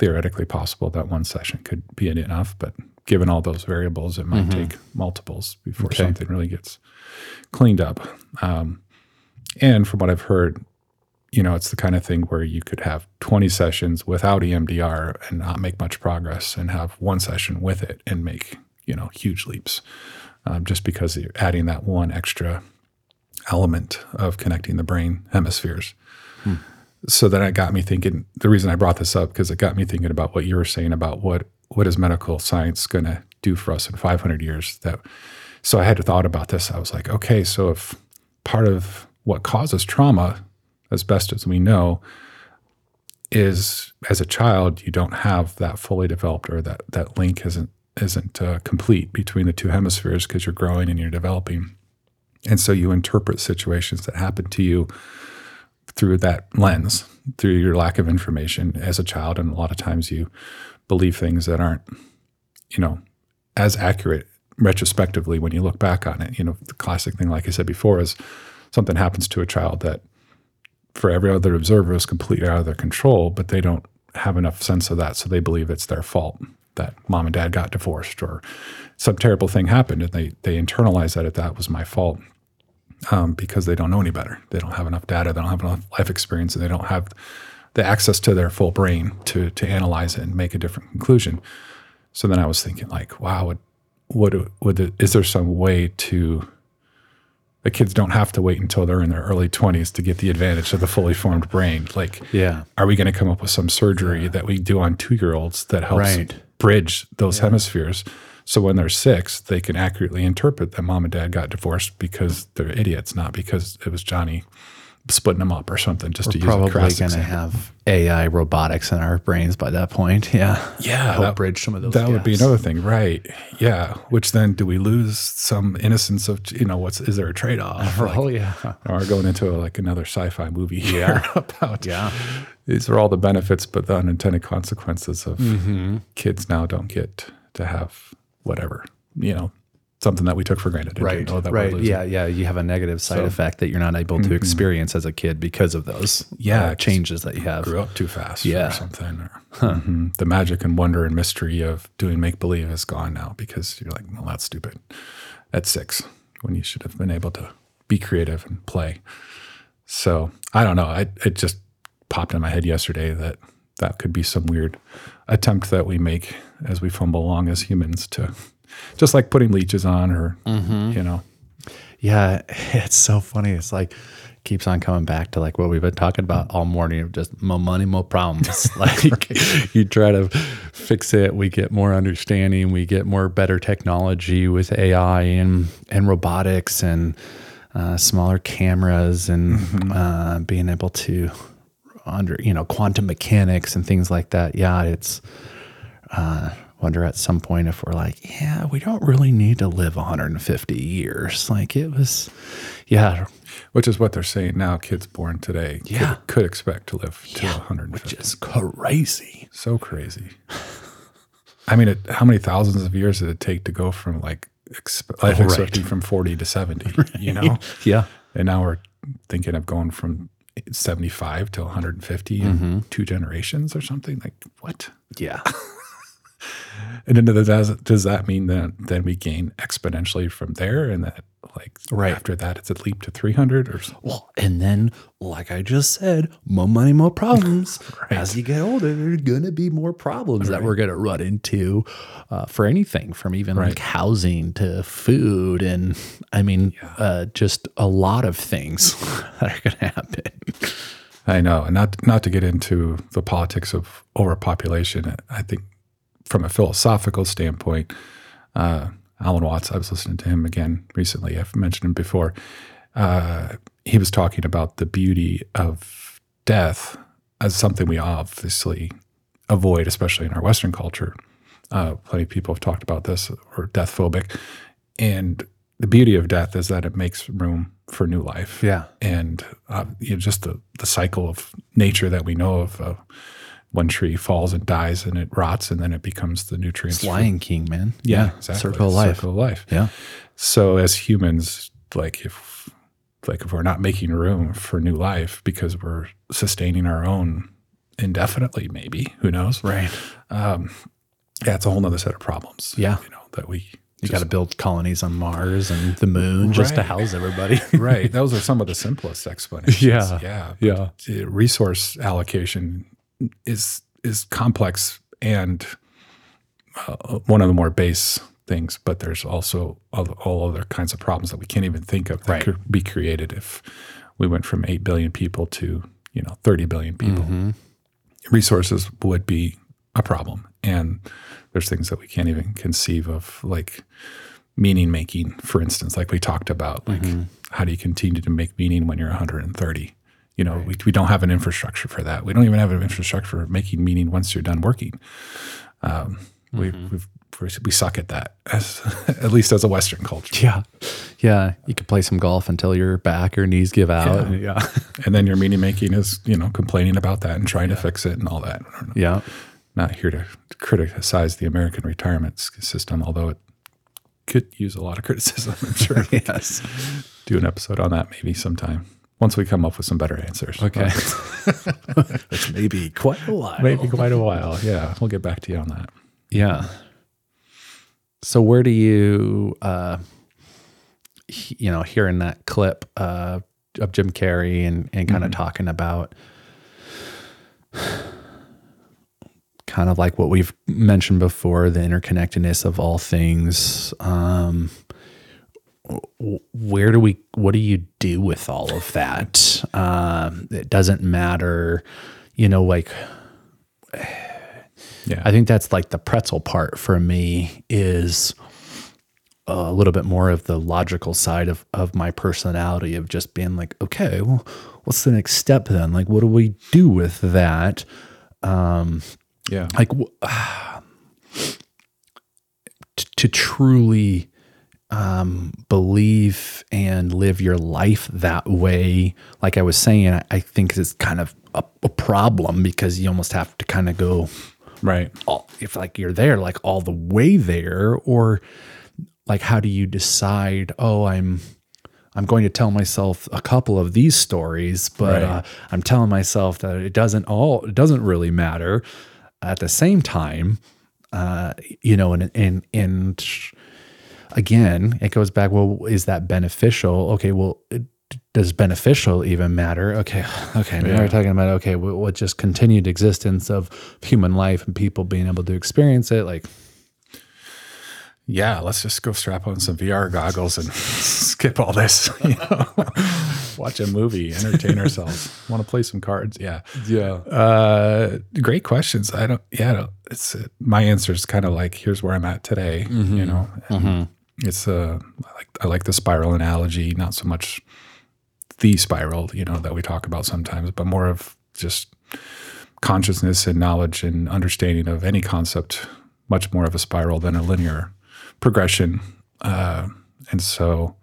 theoretically possible that one session could be enough, but given all those variables, it might take multiples before Okay. something really gets cleaned up. Um, and from what I've heard, you know, it's the kind of thing where you could have 20 sessions without EMDR and not make much progress, and have one session with it and make, you know, huge leaps um, just because you're adding that one extra element of connecting the brain hemispheres. So then it got me thinking. The reason I brought this up because it got me thinking about what you were saying about what what is medical science going to do for us in 500 years. That so I had thought about this. I was like, okay, so if part of what causes trauma, as best as we know, is as a child you don't have that fully developed or that that link isn't isn't uh, complete between the two hemispheres because you're growing and you're developing, and so you interpret situations that happen to you through that lens, through your lack of information. As a child, and a lot of times you believe things that aren't, you know, as accurate retrospectively when you look back on it. You know, the classic thing, like I said before, is something happens to a child that for every other observer is completely out of their control, but they don't have enough sense of that, so they believe it's their fault that mom and dad got divorced or some terrible thing happened, and they they internalize that if that was my fault um, because they don't know any better. They don't have enough data. They don't have enough life experience, and they don't have the access to their full brain to to analyze it and make a different conclusion. So then I was thinking, like, wow, would would would the, is there some way to the kids don't have to wait until they're in their early 20s to get the advantage of the fully formed brain like Yeah. are we going to come up with some surgery that we do on two year olds that helps Right. bridge those hemispheres so when they're six they can accurately interpret that mom and dad got divorced because they're idiots not because it was johnny splitting them up or something just to use a Probably going to have AI robotics in our brains by that point. Yeah. yeah Help that, bridge some of those. that would be another thing right yeah which then do we lose some innocence of you know what's is there a trade-off Like, Oh yeah. or going into like another sci-fi movie here about Yeah. these are all the benefits but the unintended consequences of Mm-hmm. kids now don't get to have whatever you know something that we took for granted Right. didn't know that we're Right. Yeah. Yeah. You have a negative side So- Mm-hmm. effect that you're not able to experience as a kid because of those Yeah, uh, changes that you have. grew up too fast Yeah. or something or Mhm. the magic and wonder and mystery of doing make believe is gone now because you're like well that's stupid at six when you should have been able to be creative and play so i don't know I, it just popped in my head yesterday that that could be some weird attempt that we make as we fumble along as humans to just like putting leeches on or you know Yeah, it's so funny. It's like keeps on coming back to like what we've been talking about all morning of just more money, more problems. like you try to fix it, we get more understanding, we get more better technology with AI and and robotics and uh, smaller cameras and uh, being able to under you know quantum mechanics and things like that. Yeah, it's uh, wonder at some point if we're like, yeah, we don't really need to live 150 years. Like it was, yeah, which is what they're saying now kids born today Yeah. could, could expect to live to 150 just crazy. So crazy. I mean, it, how many thousands of years did it take to go from like exp- life Right. expectancy from 40 to 70, you know? Yeah. And now we're thinking of going from 75 to 150 in mm-hmm. two generations or something. Like, what? Yeah. And then does that, does that mean that then we gain exponentially from there and that like Right. after that it's a leap to 300 or something? Well, and then, like I just said, more money, more problems. As you get older, there's going to be more problems that we're going to run into uh, for anything from even like housing to food. And I mean, uh, just a lot of things that are going to happen. I know, and not not to get into the politics of overpopulation. I think from a philosophical standpoint, uh, Alan Watts. I was listening to him again recently. I've mentioned him before. Uh, he was talking about the beauty of death as something we obviously avoid, especially in our Western culture. Uh, plenty of people have talked about this or death phobic, and the beauty of death is that it makes room for new life Yeah. and uh, you know, just the, the cycle of nature that we know of. One tree falls and dies and it rots and then it becomes the nutrients. It's for- King, man. yeah, exactly. Circle of life. Circle of life. Yeah. So as humans, like if like if we're not making room for new life because we're sustaining our own indefinitely, maybe. Who knows? Right. Um, yeah, it's a whole other set of problems. Yeah. You know, that we You got to build colonies on Mars and the moon just to house everybody. right. Those are some of the simplest explanations. Yeah. Yeah. Yeah. Resource allocation is is complex and uh, one of the more base things, but there's also all, all other kinds of problems that we can't even think of that Right. could be created if we went from 8 billion people to, you know, 30 billion people. Mm-hmm. Resources would be a problem. And there's things that we can't even conceive of, like meaning making, for instance, like we talked about. Like, Mm-hmm. how do you continue to make meaning when you're 130? You know, we, we don't have an infrastructure for that. We don't even have an infrastructure for making meaning once you're done working. Um, we, Mm-hmm. we've, we suck at that, as, at least as a Western culture. yeah. Yeah. You could play some golf until your back or knees give out. Yeah. And then your meaning making is, you know, complaining about that and trying to fix it and all that. Yeah. Not here to criticize the American retirement system, although it could use a lot of criticism. I'm sure. Yes. Do an episode on that maybe sometime once we come up with some better answers. Okay. Which may be quite a while. Maybe quite a while. Yeah, we'll get back to you on that. Yeah. So where do you, uh, he- you know, hearing that clip uh, of Jim Carrey and, and kind of talking about kind of like what we've mentioned before, the interconnectedness of all things. Um, where do we, what do you do with all of that? Um, it doesn't matter, you know, like, Yeah. I think that's like the pretzel part for me is a little bit more of the logical side of, of my personality of just being like, okay, well, what's the next step then? Like, what do we do with that? Um, yeah. Like, w- t- to truly um, believe and live your life that way, like I was saying, I, I think is kind of a, a problem because you almost have to kind of go right. all, if like you're there like all the way there or like how do you decide oh i'm i'm going to tell myself a couple of these stories but Right. uh, i'm telling myself that it doesn't all it doesn't really matter at the same time uh you know and and and again it goes back well is that beneficial okay well it, does beneficial even matter? Okay, okay. Now Yeah. we're talking about okay, what, what just continued existence of human life and people being able to experience it. Like, Yeah, let's just go strap on some VR goggles and skip all this. You know? Watch a movie, entertain ourselves. Want to play some cards? Yeah. yeah, Uh, great questions. I don't. Yeah, I don't- it's my answer is kind of like here's where I'm at today. You know, And it's uh, I like I like the spiral analogy, not so much the spiral, you know, that we talk about sometimes, but more of just consciousness and knowledge and understanding of any concept, much more of a spiral than a linear progression. Uh, and so,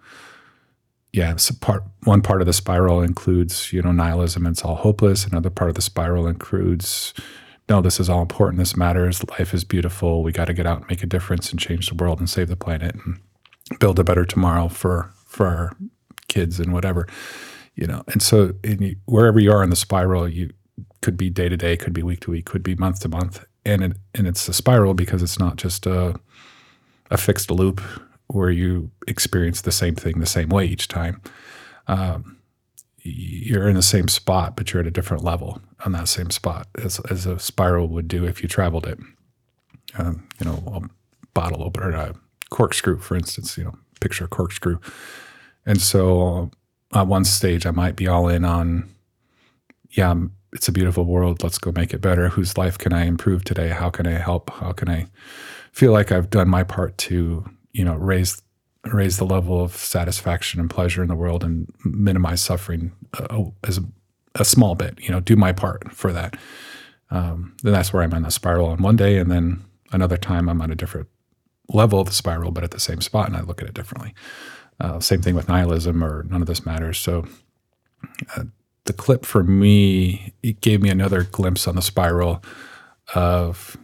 yeah, so part one part of the spiral includes you know nihilism and it's all hopeless. Another part of the spiral includes no, this is all important. This matters. Life is beautiful. We got to get out and make a difference and change the world and save the planet and build a better tomorrow for for our kids and whatever you know. And so, wherever you are in the spiral, you could be day to day, could be week to week, could be month to month, and it, and it's a spiral because it's not just a a fixed loop where you experience the same thing the same way each time. Um, you're in the same spot, but you're at a different level on that same spot as, as a spiral would do if you traveled it. Um, you know, a bottle opener, a corkscrew, for instance, you know, picture a corkscrew. And so at one stage, I might be all in on, yeah, it's a beautiful world. Let's go make it better. Whose life can I improve today? How can I help? How can I feel like I've done my part to, you know, raise raise the level of satisfaction and pleasure in the world and minimize suffering uh, as a, a small bit. You know, do my part for that. Um, then that's where I'm in the spiral on one day, and then another time I'm on a different level of the spiral, but at the same spot, and I look at it differently. Uh, same thing with nihilism or none of this matters. So uh, the clip for me, it gave me another glimpse on the spiral of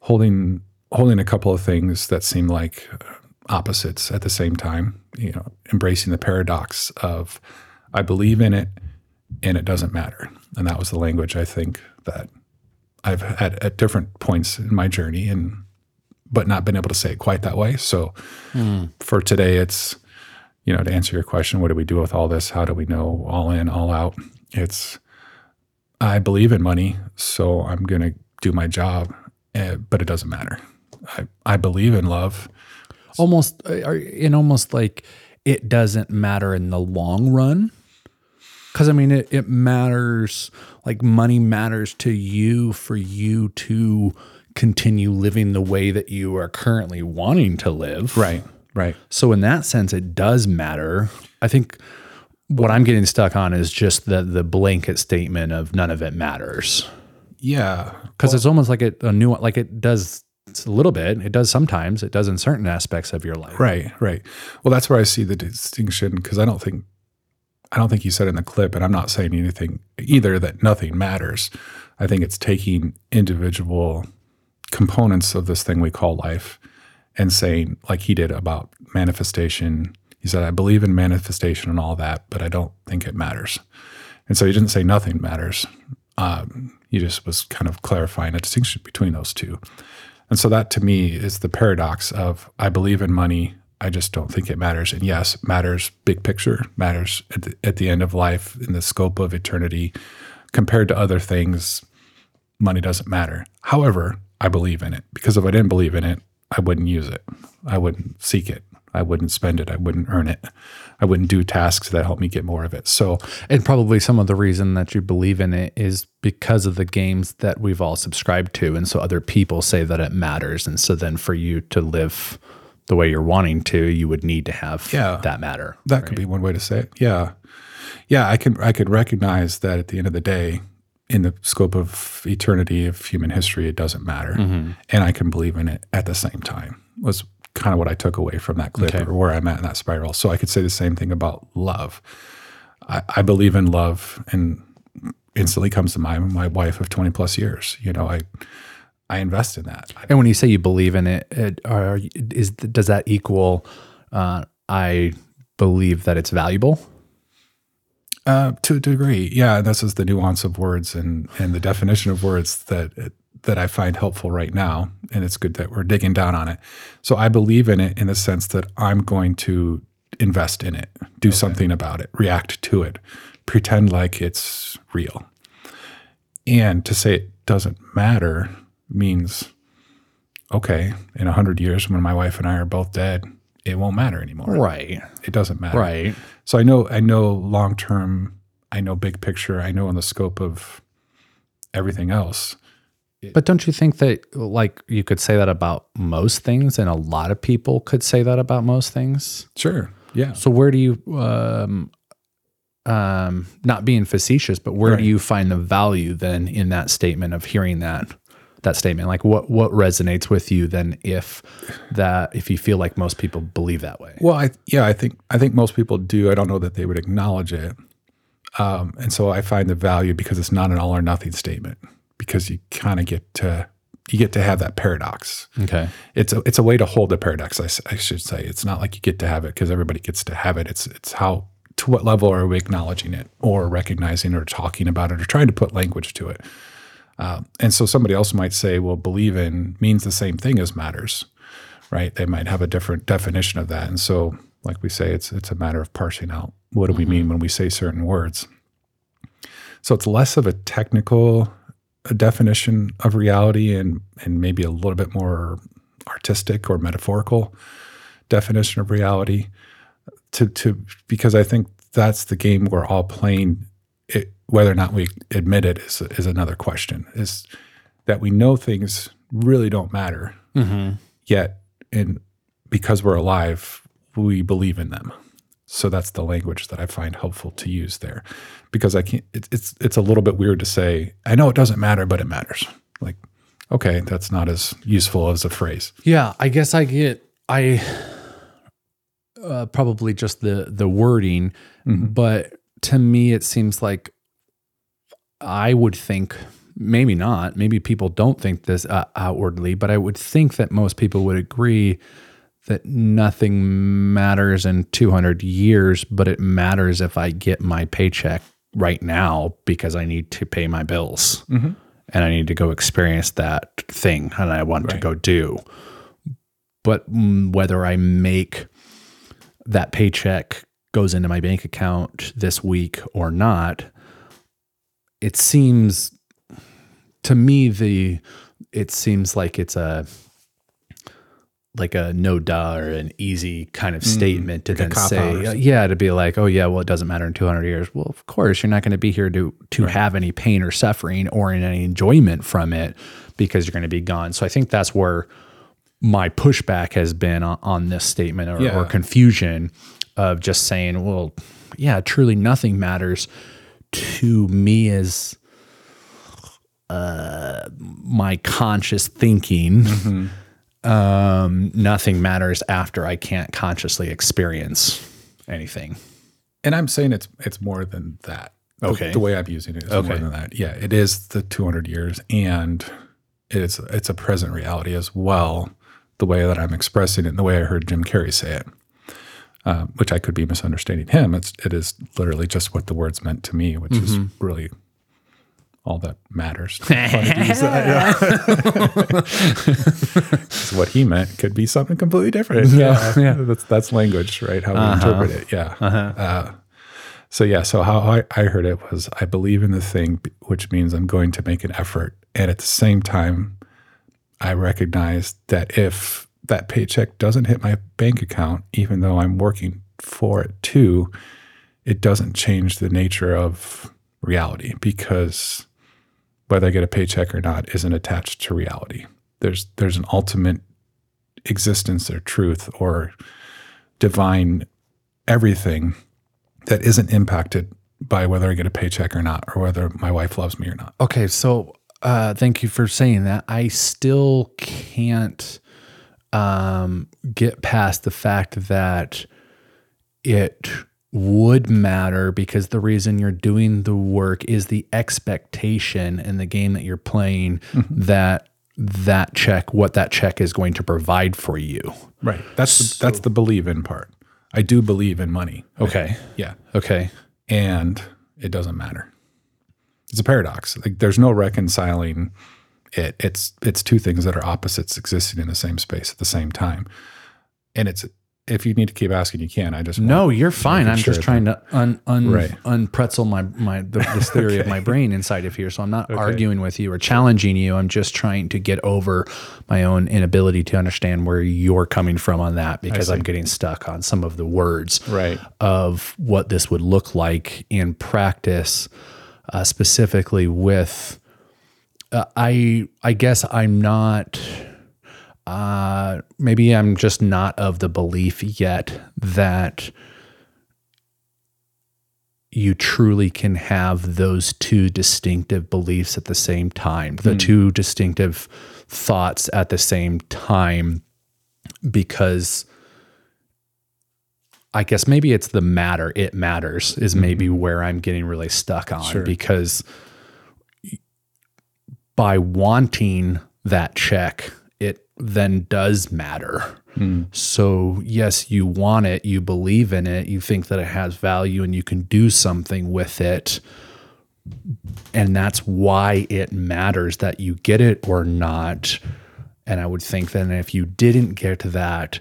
holding holding a couple of things that seem like opposites at the same time. You know, embracing the paradox of I believe in it and it doesn't matter. And that was the language I think that I've had at different points in my journey and but not been able to say it quite that way. So for today it's you know, to answer your question, what do we do with all this? How do we know all in, all out? It's I believe in money, so I'm going to do my job, uh, but it doesn't matter. I, I believe in love. Almost uh, in almost like it doesn't matter in the long run. Because i mean it, it matters like money matters to you for you to continue living the way that you are currently wanting to live. Right, right. so in that sense it does matter. I think what i'm getting stuck on is just the the blanket statement of none of it matters. Yeah. because it's almost like it a new like it does a little bit it does sometimes it does in certain aspects of your life Right, right. Well, that's where I see the distinction because I don't think I don't think you said in the clip, and I'm not saying anything either that nothing matters. I think it's taking individual components of this thing we call life and saying, like he did about manifestation. He said, I believe in manifestation and all that, but I don't think it matters. And so he didn't say nothing matters. Um, he just was kind of clarifying a distinction between those two. And so that to me is the paradox of I believe in money, I just don't think it matters. And yes, matters big picture, matters at the, at the end of life in the scope of eternity. Compared to other things, money doesn't matter. However, I believe in it because if I didn't believe in it, I wouldn't use it. I wouldn't seek it. I wouldn't spend it. I wouldn't earn it. I wouldn't do tasks that help me get more of it. So, And probably some of the reason that you believe in it is because of the games that we've all subscribed to. And so other people say that it matters. And so then for you to live the way you're wanting to, you would need to have Yeah. that matter. That could be one way to say it. Yeah, yeah. I can I could recognize that at the end of the day, in the scope of eternity of human history, it doesn't matter, mm-hmm. and I can believe in it at the same time. Was kind of what I took away from that clip Okay. or where I'm at in that spiral. So I could say the same thing about love. I, I believe in love, and instantly comes to mind my wife of 20 plus years. You know, I I invest in that. And when you say you believe in it, it are, is does that equal? Uh, I believe that it's valuable. Uh, to a degree, yeah. This is the nuance of words and and the definition of words that that I find helpful right now, and it's good that we're digging down on it. So I believe in it in the sense that I'm going to invest in it, do something about it, react to it, pretend like it's real. And to say it doesn't matter means, okay, in a hundred years when my wife and I are both dead, it won't matter anymore. Right. It doesn't matter. Right. So I know I know long term, I know big picture, I know in the scope of everything else. But don't you think that like you could say that about most things, and a lot of people could say that about most things? Sure. Yeah. So where do you, um, um, not being facetious, but where do you find the value then in that statement of hearing that that statement? Like what what resonates with you then if that if you feel like most people believe that way? Well, I yeah, I think I think most people do. I don't know that they would acknowledge it. Um, and so I find the value because it's not an all or nothing statement because you kind of get to you get to have that paradox. Okay. It's a it's a way to hold a paradox. I should say it's not like you get to have it because everybody gets to have it. It's it's how to what level are we acknowledging it or recognizing or talking about it or trying to put language to it. Um, and so somebody else might say, well, believe in means the same thing as matters, right? They might have a different definition of that. And so, like we say, it's it's a matter of parsing out what do we mean when we say certain words. So it's less of a technical uh, definition of reality and and maybe a little bit more artistic or metaphorical definition of reality to to because I think that's the game we're all playing. It, whether or not we admit it is is another question is that we know things really don't matter yet. And because we're alive we believe in them so that's the language that I find helpful to use there, because I can't. It's it's it's a little bit weird to say. I know it doesn't matter, but it matters. Like, okay, that's not as useful as a phrase. Yeah, I guess I get I uh, probably just the the wording, but to me it seems like I would think maybe not, maybe people don't think this uh, outwardly, but I would think that most people would agree that nothing matters in 200 years, but it matters if I get my paycheck right now because I need to pay my bills. Mm-hmm. and I need to go experience that thing and I want to go do. But whether I make that paycheck goes into my bank account this week or not, it seems to me the it seems like it's a like a no duh or an easy kind of statement to Mm, like then say uh, yeah to be like oh yeah well it doesn't matter in 200 years. Well of course you're not going to be here to to have any pain or suffering or in any enjoyment from it because you're going to be gone. So i think that's where my pushback has been on, on this statement or, Yeah. or confusion of just saying well yeah truly nothing matters to me as uh, my conscious thinking um, nothing matters after I can't consciously experience anything. And I'm saying it's it's more than that. The- Okay. The, way I'm using it is more than that. Yeah, it is the 200 years, and it's it's a present reality as well. The way that I'm expressing it, and the way I heard Jim Carrey say it, uh, which I could be misunderstanding him. It's it is literally just what the words meant to me, which is Mm-hmm. really all that matters. Funny to use that, what he meant could be something completely different. Yeah, yeah. that's that's language, right? How we interpret it. Yeah. Uh, so yeah, so how I, I heard it was I believe in the thing, which means I'm going to make an effort, and at the same time, I recognize that if that paycheck doesn't hit my bank account, even though I'm working for it too, it doesn't change the nature of reality because whether I get a paycheck or not isn't attached to reality. There's there's an ultimate existence or truth or divine everything that isn't impacted by whether I get a paycheck or not, or whether my wife loves me or not. Okay, so uh, thank you for saying that. I still can't um, get past the fact that it would matter because the reason you're doing the work is the expectation in the game that you're playing mm-hmm. that that check, what that check is going to provide for you. Right. That's the, that's the believe in part. I do believe in money. Okay. Yeah. Okay. And it doesn't matter. It's a paradox. Like there's no reconciling it. It's it's two things that are opposites existing in the same space at the same time. And it's if you need to keep asking, you can. I just No, you're fine. I'm sure just trying to un, un, Right. unpretzel my my the, this theory of my brain inside of here. So I'm not arguing with you or challenging you. I'm just trying to get over my own inability to understand where you're coming from on that because I'm getting stuck on some of the words Right. of what this would look like in practice, uh, specifically with. Uh, I I guess I'm not. Uh, maybe I'm just not of the belief yet that you truly can have those two distinctive beliefs at the same time, the two distinctive thoughts at the same time, because I guess maybe it's the matter, it matters, is maybe where I'm getting really stuck on Sure. because by wanting that check, then does matter. So, yes, you want it, you believe in it, you think that it has value and you can do something with it. And that's why it matters that you get it or not. And I would think then if you didn't get that,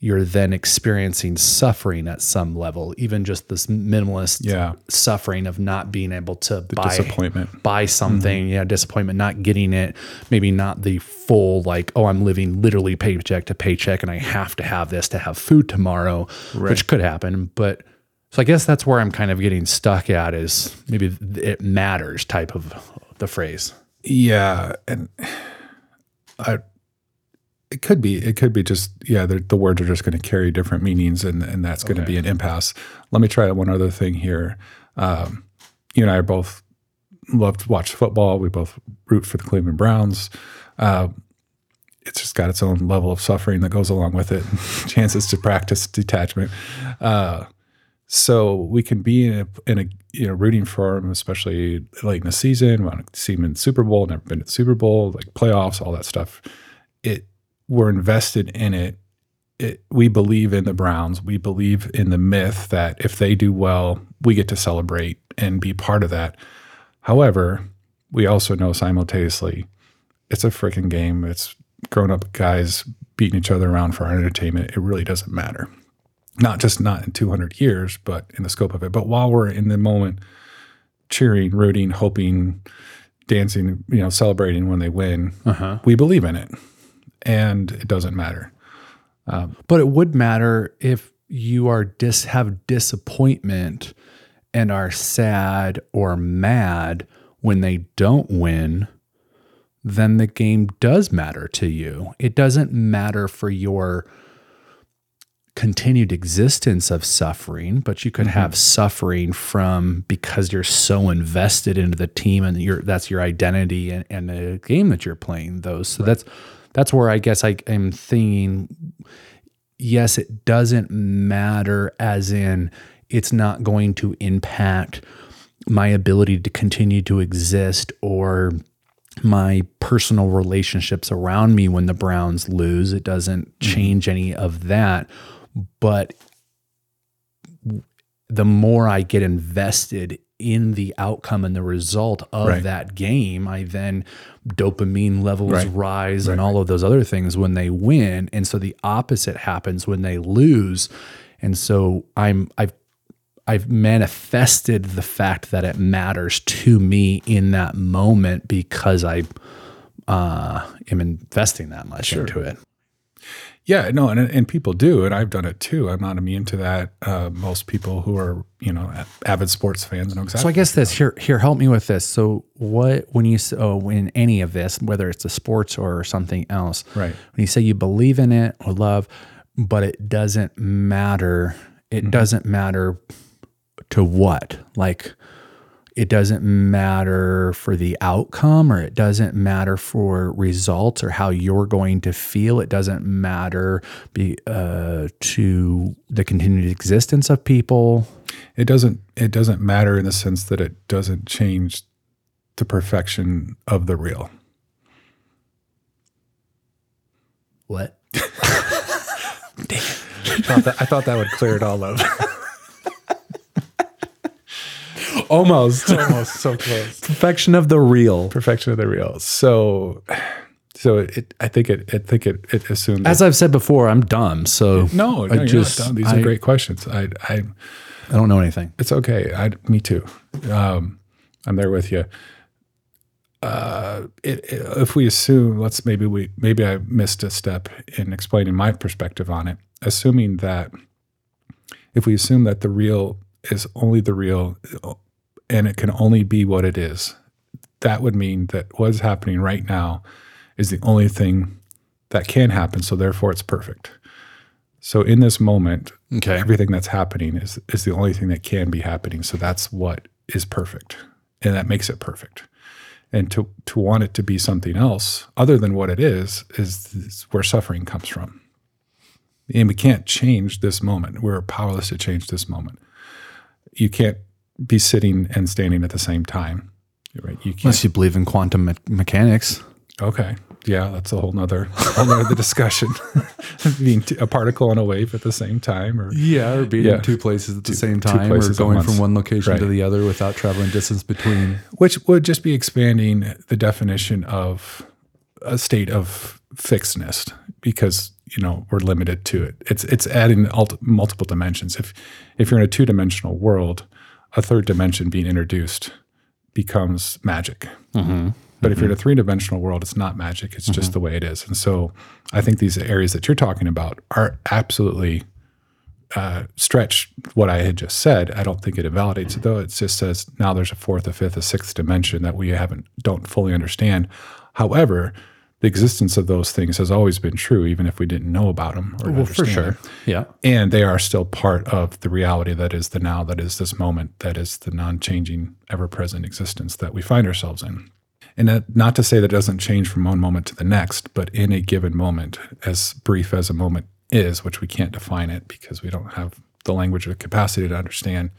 you're then experiencing suffering at some level, even just this minimalist Yeah. suffering of not being able to buy disappointment. buy something, mm-hmm. yeah, disappointment, not getting it, maybe not the full like, oh, I'm living literally paycheck to paycheck and I have to have this to have food tomorrow, which could happen. But so I guess that's where I'm kind of getting stuck at is maybe it matters type of the phrase. Yeah, and I, it could be. It could be just yeah. The, the words are just going to carry different meanings, and and that's going to be an impasse. Let me try one other thing here. Um, you and I are both love to watch football. We both root for the Cleveland Browns. Uh, it's just got its own level of suffering that goes along with it. Chances to practice detachment. Uh, so we can be in a, in a you know rooting for him, especially late in the season. We Want to see him in the Super Bowl. Never been to the Super Bowl, like playoffs, all that stuff. It we're invested in it. It we believe in the Browns. We believe in the myth that if they do well, we get to celebrate and be part of that. However, we also know simultaneously it's a freaking game. It's grown up guys beating each other around for our entertainment. It really doesn't matter. Not just not in 200 years, but in the scope of it. But while we're in the moment, cheering, rooting, hoping, dancing, you know, celebrating when they win, uh-huh. we believe in it, and it doesn't matter. Um, but it would matter if you are dis have disappointment and are sad or mad when they don't win, then the game does matter to you. It doesn't matter for your continued existence of suffering, but you could mm-hmm. have suffering from because you're so invested into the team and your that's your identity and, and the game that you're playing those. So that's that's where I guess I am thinking yes, it doesn't matter as in it's not going to impact my ability to continue to exist or my personal relationships around me when the Browns lose. It doesn't mm-hmm. change any of that. But the more I get invested in the outcome and the result of Right. that game, I then dopamine levels Right. rise and all of those other things when they win. And so the opposite happens when they lose. And so I'm I've I've manifested the fact that it matters to me in that moment because I uh, am investing that much into it. Yeah, no, and and people do, and I've done it too. I'm not immune to that. Uh, most people who are, you know, avid sports fans know exactly. So I guess this here here help me with this. So what when you oh when any of this, whether it's the sports or something else, Right. When you say you believe in it or love, but it doesn't matter. It Mm-hmm. doesn't matter to what like. It doesn't matter for the outcome, or it doesn't matter for results, or how you're going to feel. It doesn't matter be, uh, to the continued existence of people. it doesn't it doesn't matter in the sense that it doesn't change the perfection of the real. What? I thought that, I thought that would clear it all up. Almost. almost so close. Perfection of the real. perfection of the real. So, so it, I think it, I think it, it assumes. As I've said before, I'm dumb, so no, no, I just. These I, are great questions. I, I, I don't know anything. it's okay. I, me too. Um, I'm there with you. Uh, it, it- if we assume, let's maybe we maybe I missed a step in explaining my perspective on it. Assuming that if we assume that the real is only the real, and it can only be what it is, that would mean that what is happening right now is the only thing that can happen. So therefore, it's perfect. So in this moment, Okay. everything that's happening is is the only thing that can be happening. So that's what is perfect, and that makes it perfect. And to to want it to be something else other than what it is is, is where suffering comes from. And we can't change this moment. We're powerless to change this moment. You can't be sitting and standing at the same time. Right? You can't. Unless you believe in quantum me- mechanics. Okay. Yeah, that's a whole nother whole nother discussion. Being t- a particle and a wave at the same time, or Yeah, or being Yeah. in two places at the same time, or going from one location to the other without traveling distance between. which would just be expanding the definition of a state of fixedness because you know we're limited to it it's it's adding ult- multiple dimensions if if you're in a two-dimensional world a third dimension being introduced becomes magic mm-hmm. but if you're in a mm-hmm. three-dimensional world it's not magic it's just mm-hmm. the way it is and so i think these areas that you're talking about are absolutely uh, stretch what I had just said. I don't think it invalidates it though. It just says now there's a fourth, a fifth, a sixth dimension that we haven't don't fully understand. However, the existence of those things has always been true, even if we didn't know about them. Or Well, for sure. them. Yeah. And they are still part of the reality that is the now, that is this moment, that is the non-changing, ever-present existence that we find ourselves in. And that, not to say that it doesn't change from one moment to the next, but in a given moment, as brief as a moment is, which we can't define it because we don't have the language or the capacity to understand,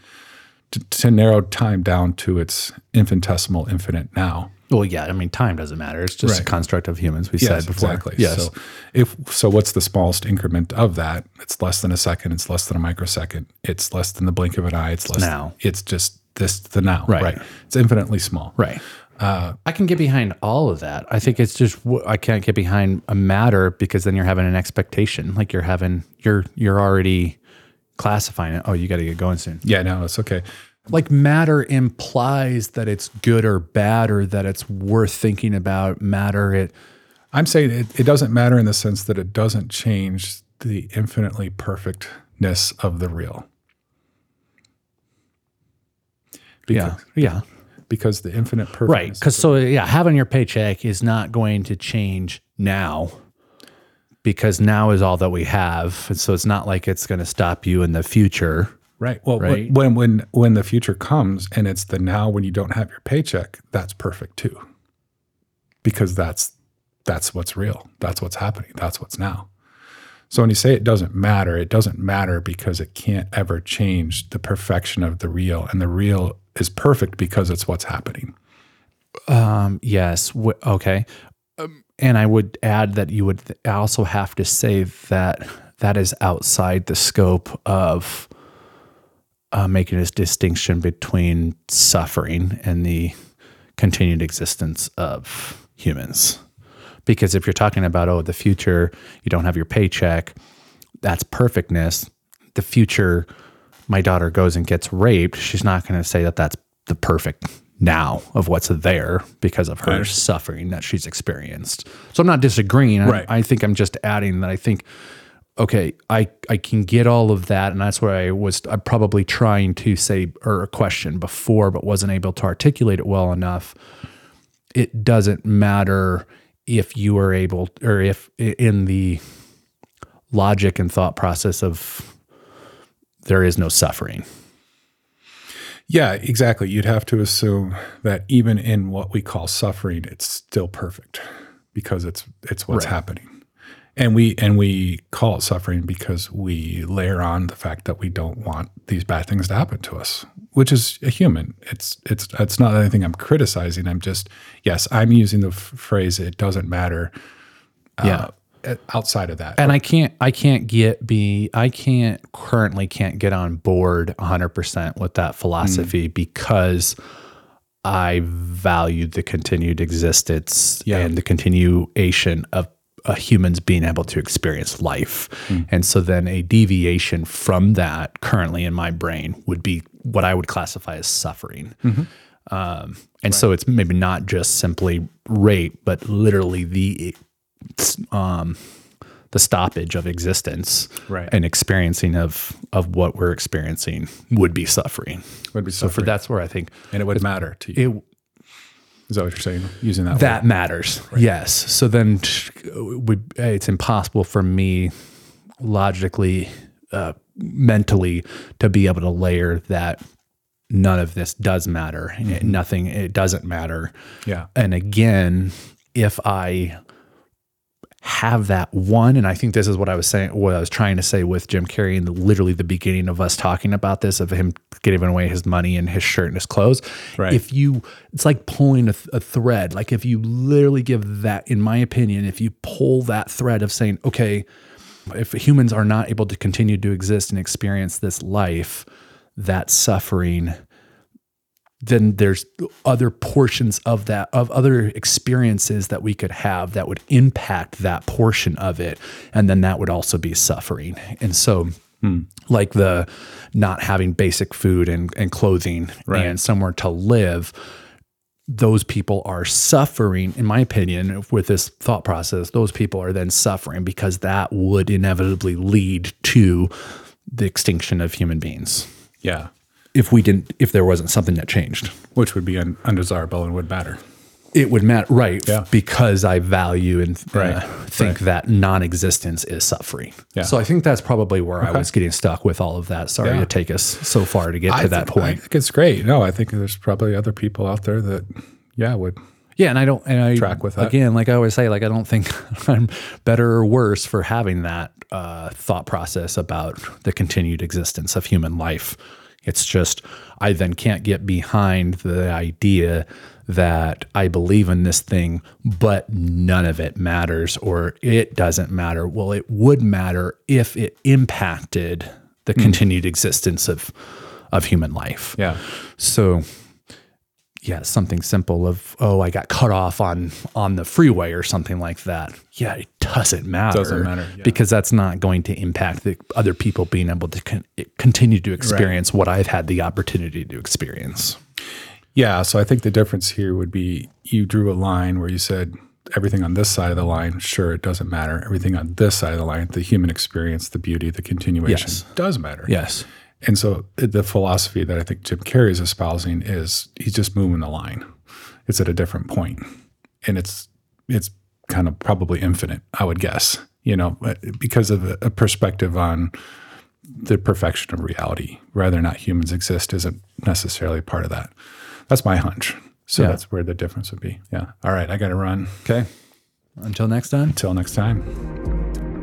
to, to narrow time down to its infinitesimal, infinite now. Well, yeah. I mean, time doesn't matter. It's just a construct of humans. We Yes, said before. exactly. Yes. So if so, what's the smallest increment of that? It's less than a second. It's less than a microsecond. It's less than the blink of an eye. It's less. now. It's just this the now. Right. It's infinitely small. Right. Uh, I can get behind all of that. I think it's just I can't get behind a matter because then you're having an expectation. Like you're having you're you're already classifying it. Oh, you got to get going soon. Yeah, no, it's okay. Like matter implies that it's good or bad or that it's worth thinking about. Matter it I'm saying it, it doesn't matter in the sense that it doesn't change the infinitely perfectness of the real. yeah yeah Because the infinite perfectness. right because so yeah having your paycheck is not going to change now because now is all that we have and so it's not like it's going to stop you in the future Right. Well, Right? when when when the future comes and it's the now when you don't have your paycheck, that's perfect too. Because that's that's what's real. That's what's happening. That's what's now. So when you say it doesn't matter, it doesn't matter because it can't ever change the perfection of the real, and the real is perfect because it's what's happening. Um, yes. W- okay. Um, and I would add that you would th- also have to say that that is outside the scope of uh, making this distinction between suffering and the continued existence of humans. Because if you're talking about, oh, the future, you don't have your paycheck, that's perfectness. The future, my daughter goes and gets raped, she's not going to say that that's the perfect now of what's there because of her suffering that she's experienced. So I'm not disagreeing. I- Right. I, think I'm just adding that I think, okay, I, I can get all of that. And that's what I was I'm probably trying to say or a question before, but wasn't able to articulate it well enough. It doesn't matter if you are able or if in the logic and thought process of there is no suffering. Yeah, exactly. You'd have to assume that even in what we call suffering, it's still perfect because it's it's what's happening. And we and we call it suffering because we layer on the fact that we don't want these bad things to happen to us, which is a human. It's it's it's not anything I'm criticizing. I'm just yes, I'm using the f- phrase "it doesn't matter." Yeah. uh, outside of that, and I can't I can't get be I can't currently can't get on board 100% with that philosophy because I valued the continued existence Yeah. and the continuation of a humans being able to experience life. And so then a deviation from that currently in my brain would be what I would classify as suffering. Um, and so it's maybe not just simply rape, but literally the um, the stoppage of existence Right. and experiencing of of what we're experiencing would be suffering. would be suffering. So for that's where I think and it would matter to you. it Is that what you're saying? Using that, that matters. Yes. So then it's impossible for me logically, uh, mentally to be able to layer that none of this does matter. It- nothing. It doesn't matter. Yeah. And again, if I have that one, and I think this is what I was saying, what I was trying to say with Jim Carrey in the, literally the beginning of us talking about this, of him giving away his money and his shirt and his clothes. Right. If you, it's like pulling a, th- a thread. Like if you literally give that, in my opinion, if you pull that thread of saying, okay, if humans are not able to continue to exist and experience this life, that suffering then there's other portions of that of other experiences that we could have that would impact that portion of it and then that would also be suffering and so hmm. like the not having basic food and, and clothing Right. and somewhere to live those people are suffering in my opinion with this thought process those people are then suffering because that would inevitably lead to the extinction of human beings Yeah. If we didn't if there wasn't something that changed Which would be un- undesirable and would matter. it would matter right Yeah. because i value and uh, Right. think that non-existence is suffering Yeah. so i think that's probably where i was getting stuck with all of that sorry Yeah. to take us so far to get to that point I think it's great. No, I think there's probably other people out there that, yeah, would. yeah and i don't and i Track with that. again like i always say like i don't think i'm better or worse for having that uh, thought process about the continued existence of human life it's just i then can't get behind the idea that i believe in this thing but none of it matters or it doesn't matter well it would matter if it impacted the hmm. continued existence of of human life. Yeah. So yeah, something simple of oh, I got cut off on on the freeway or something like that. Yeah, it doesn't matter. Doesn't matter, yeah. because that's not going to impact the other people being able to con- continue to experience what I've had the opportunity to experience. Yeah. So I think the difference here would be you drew a line where you said everything on this side of the line, sure, it doesn't matter. Everything on this side of the line, the human experience, the beauty, the continuation Yes. does matter. Yes. And so the philosophy that I think Jim Carrey is espousing is he's just moving the line. It's at a different point. and it's it's kind of probably infinite, I would guess. You know, uh, because of a, a perspective on the perfection of reality, whether or not humans exist isn't necessarily part of that. That's my hunch. So Yeah. that's where the difference would be. Yeah. All right, I got to run. Okay. Until next time. Until next time.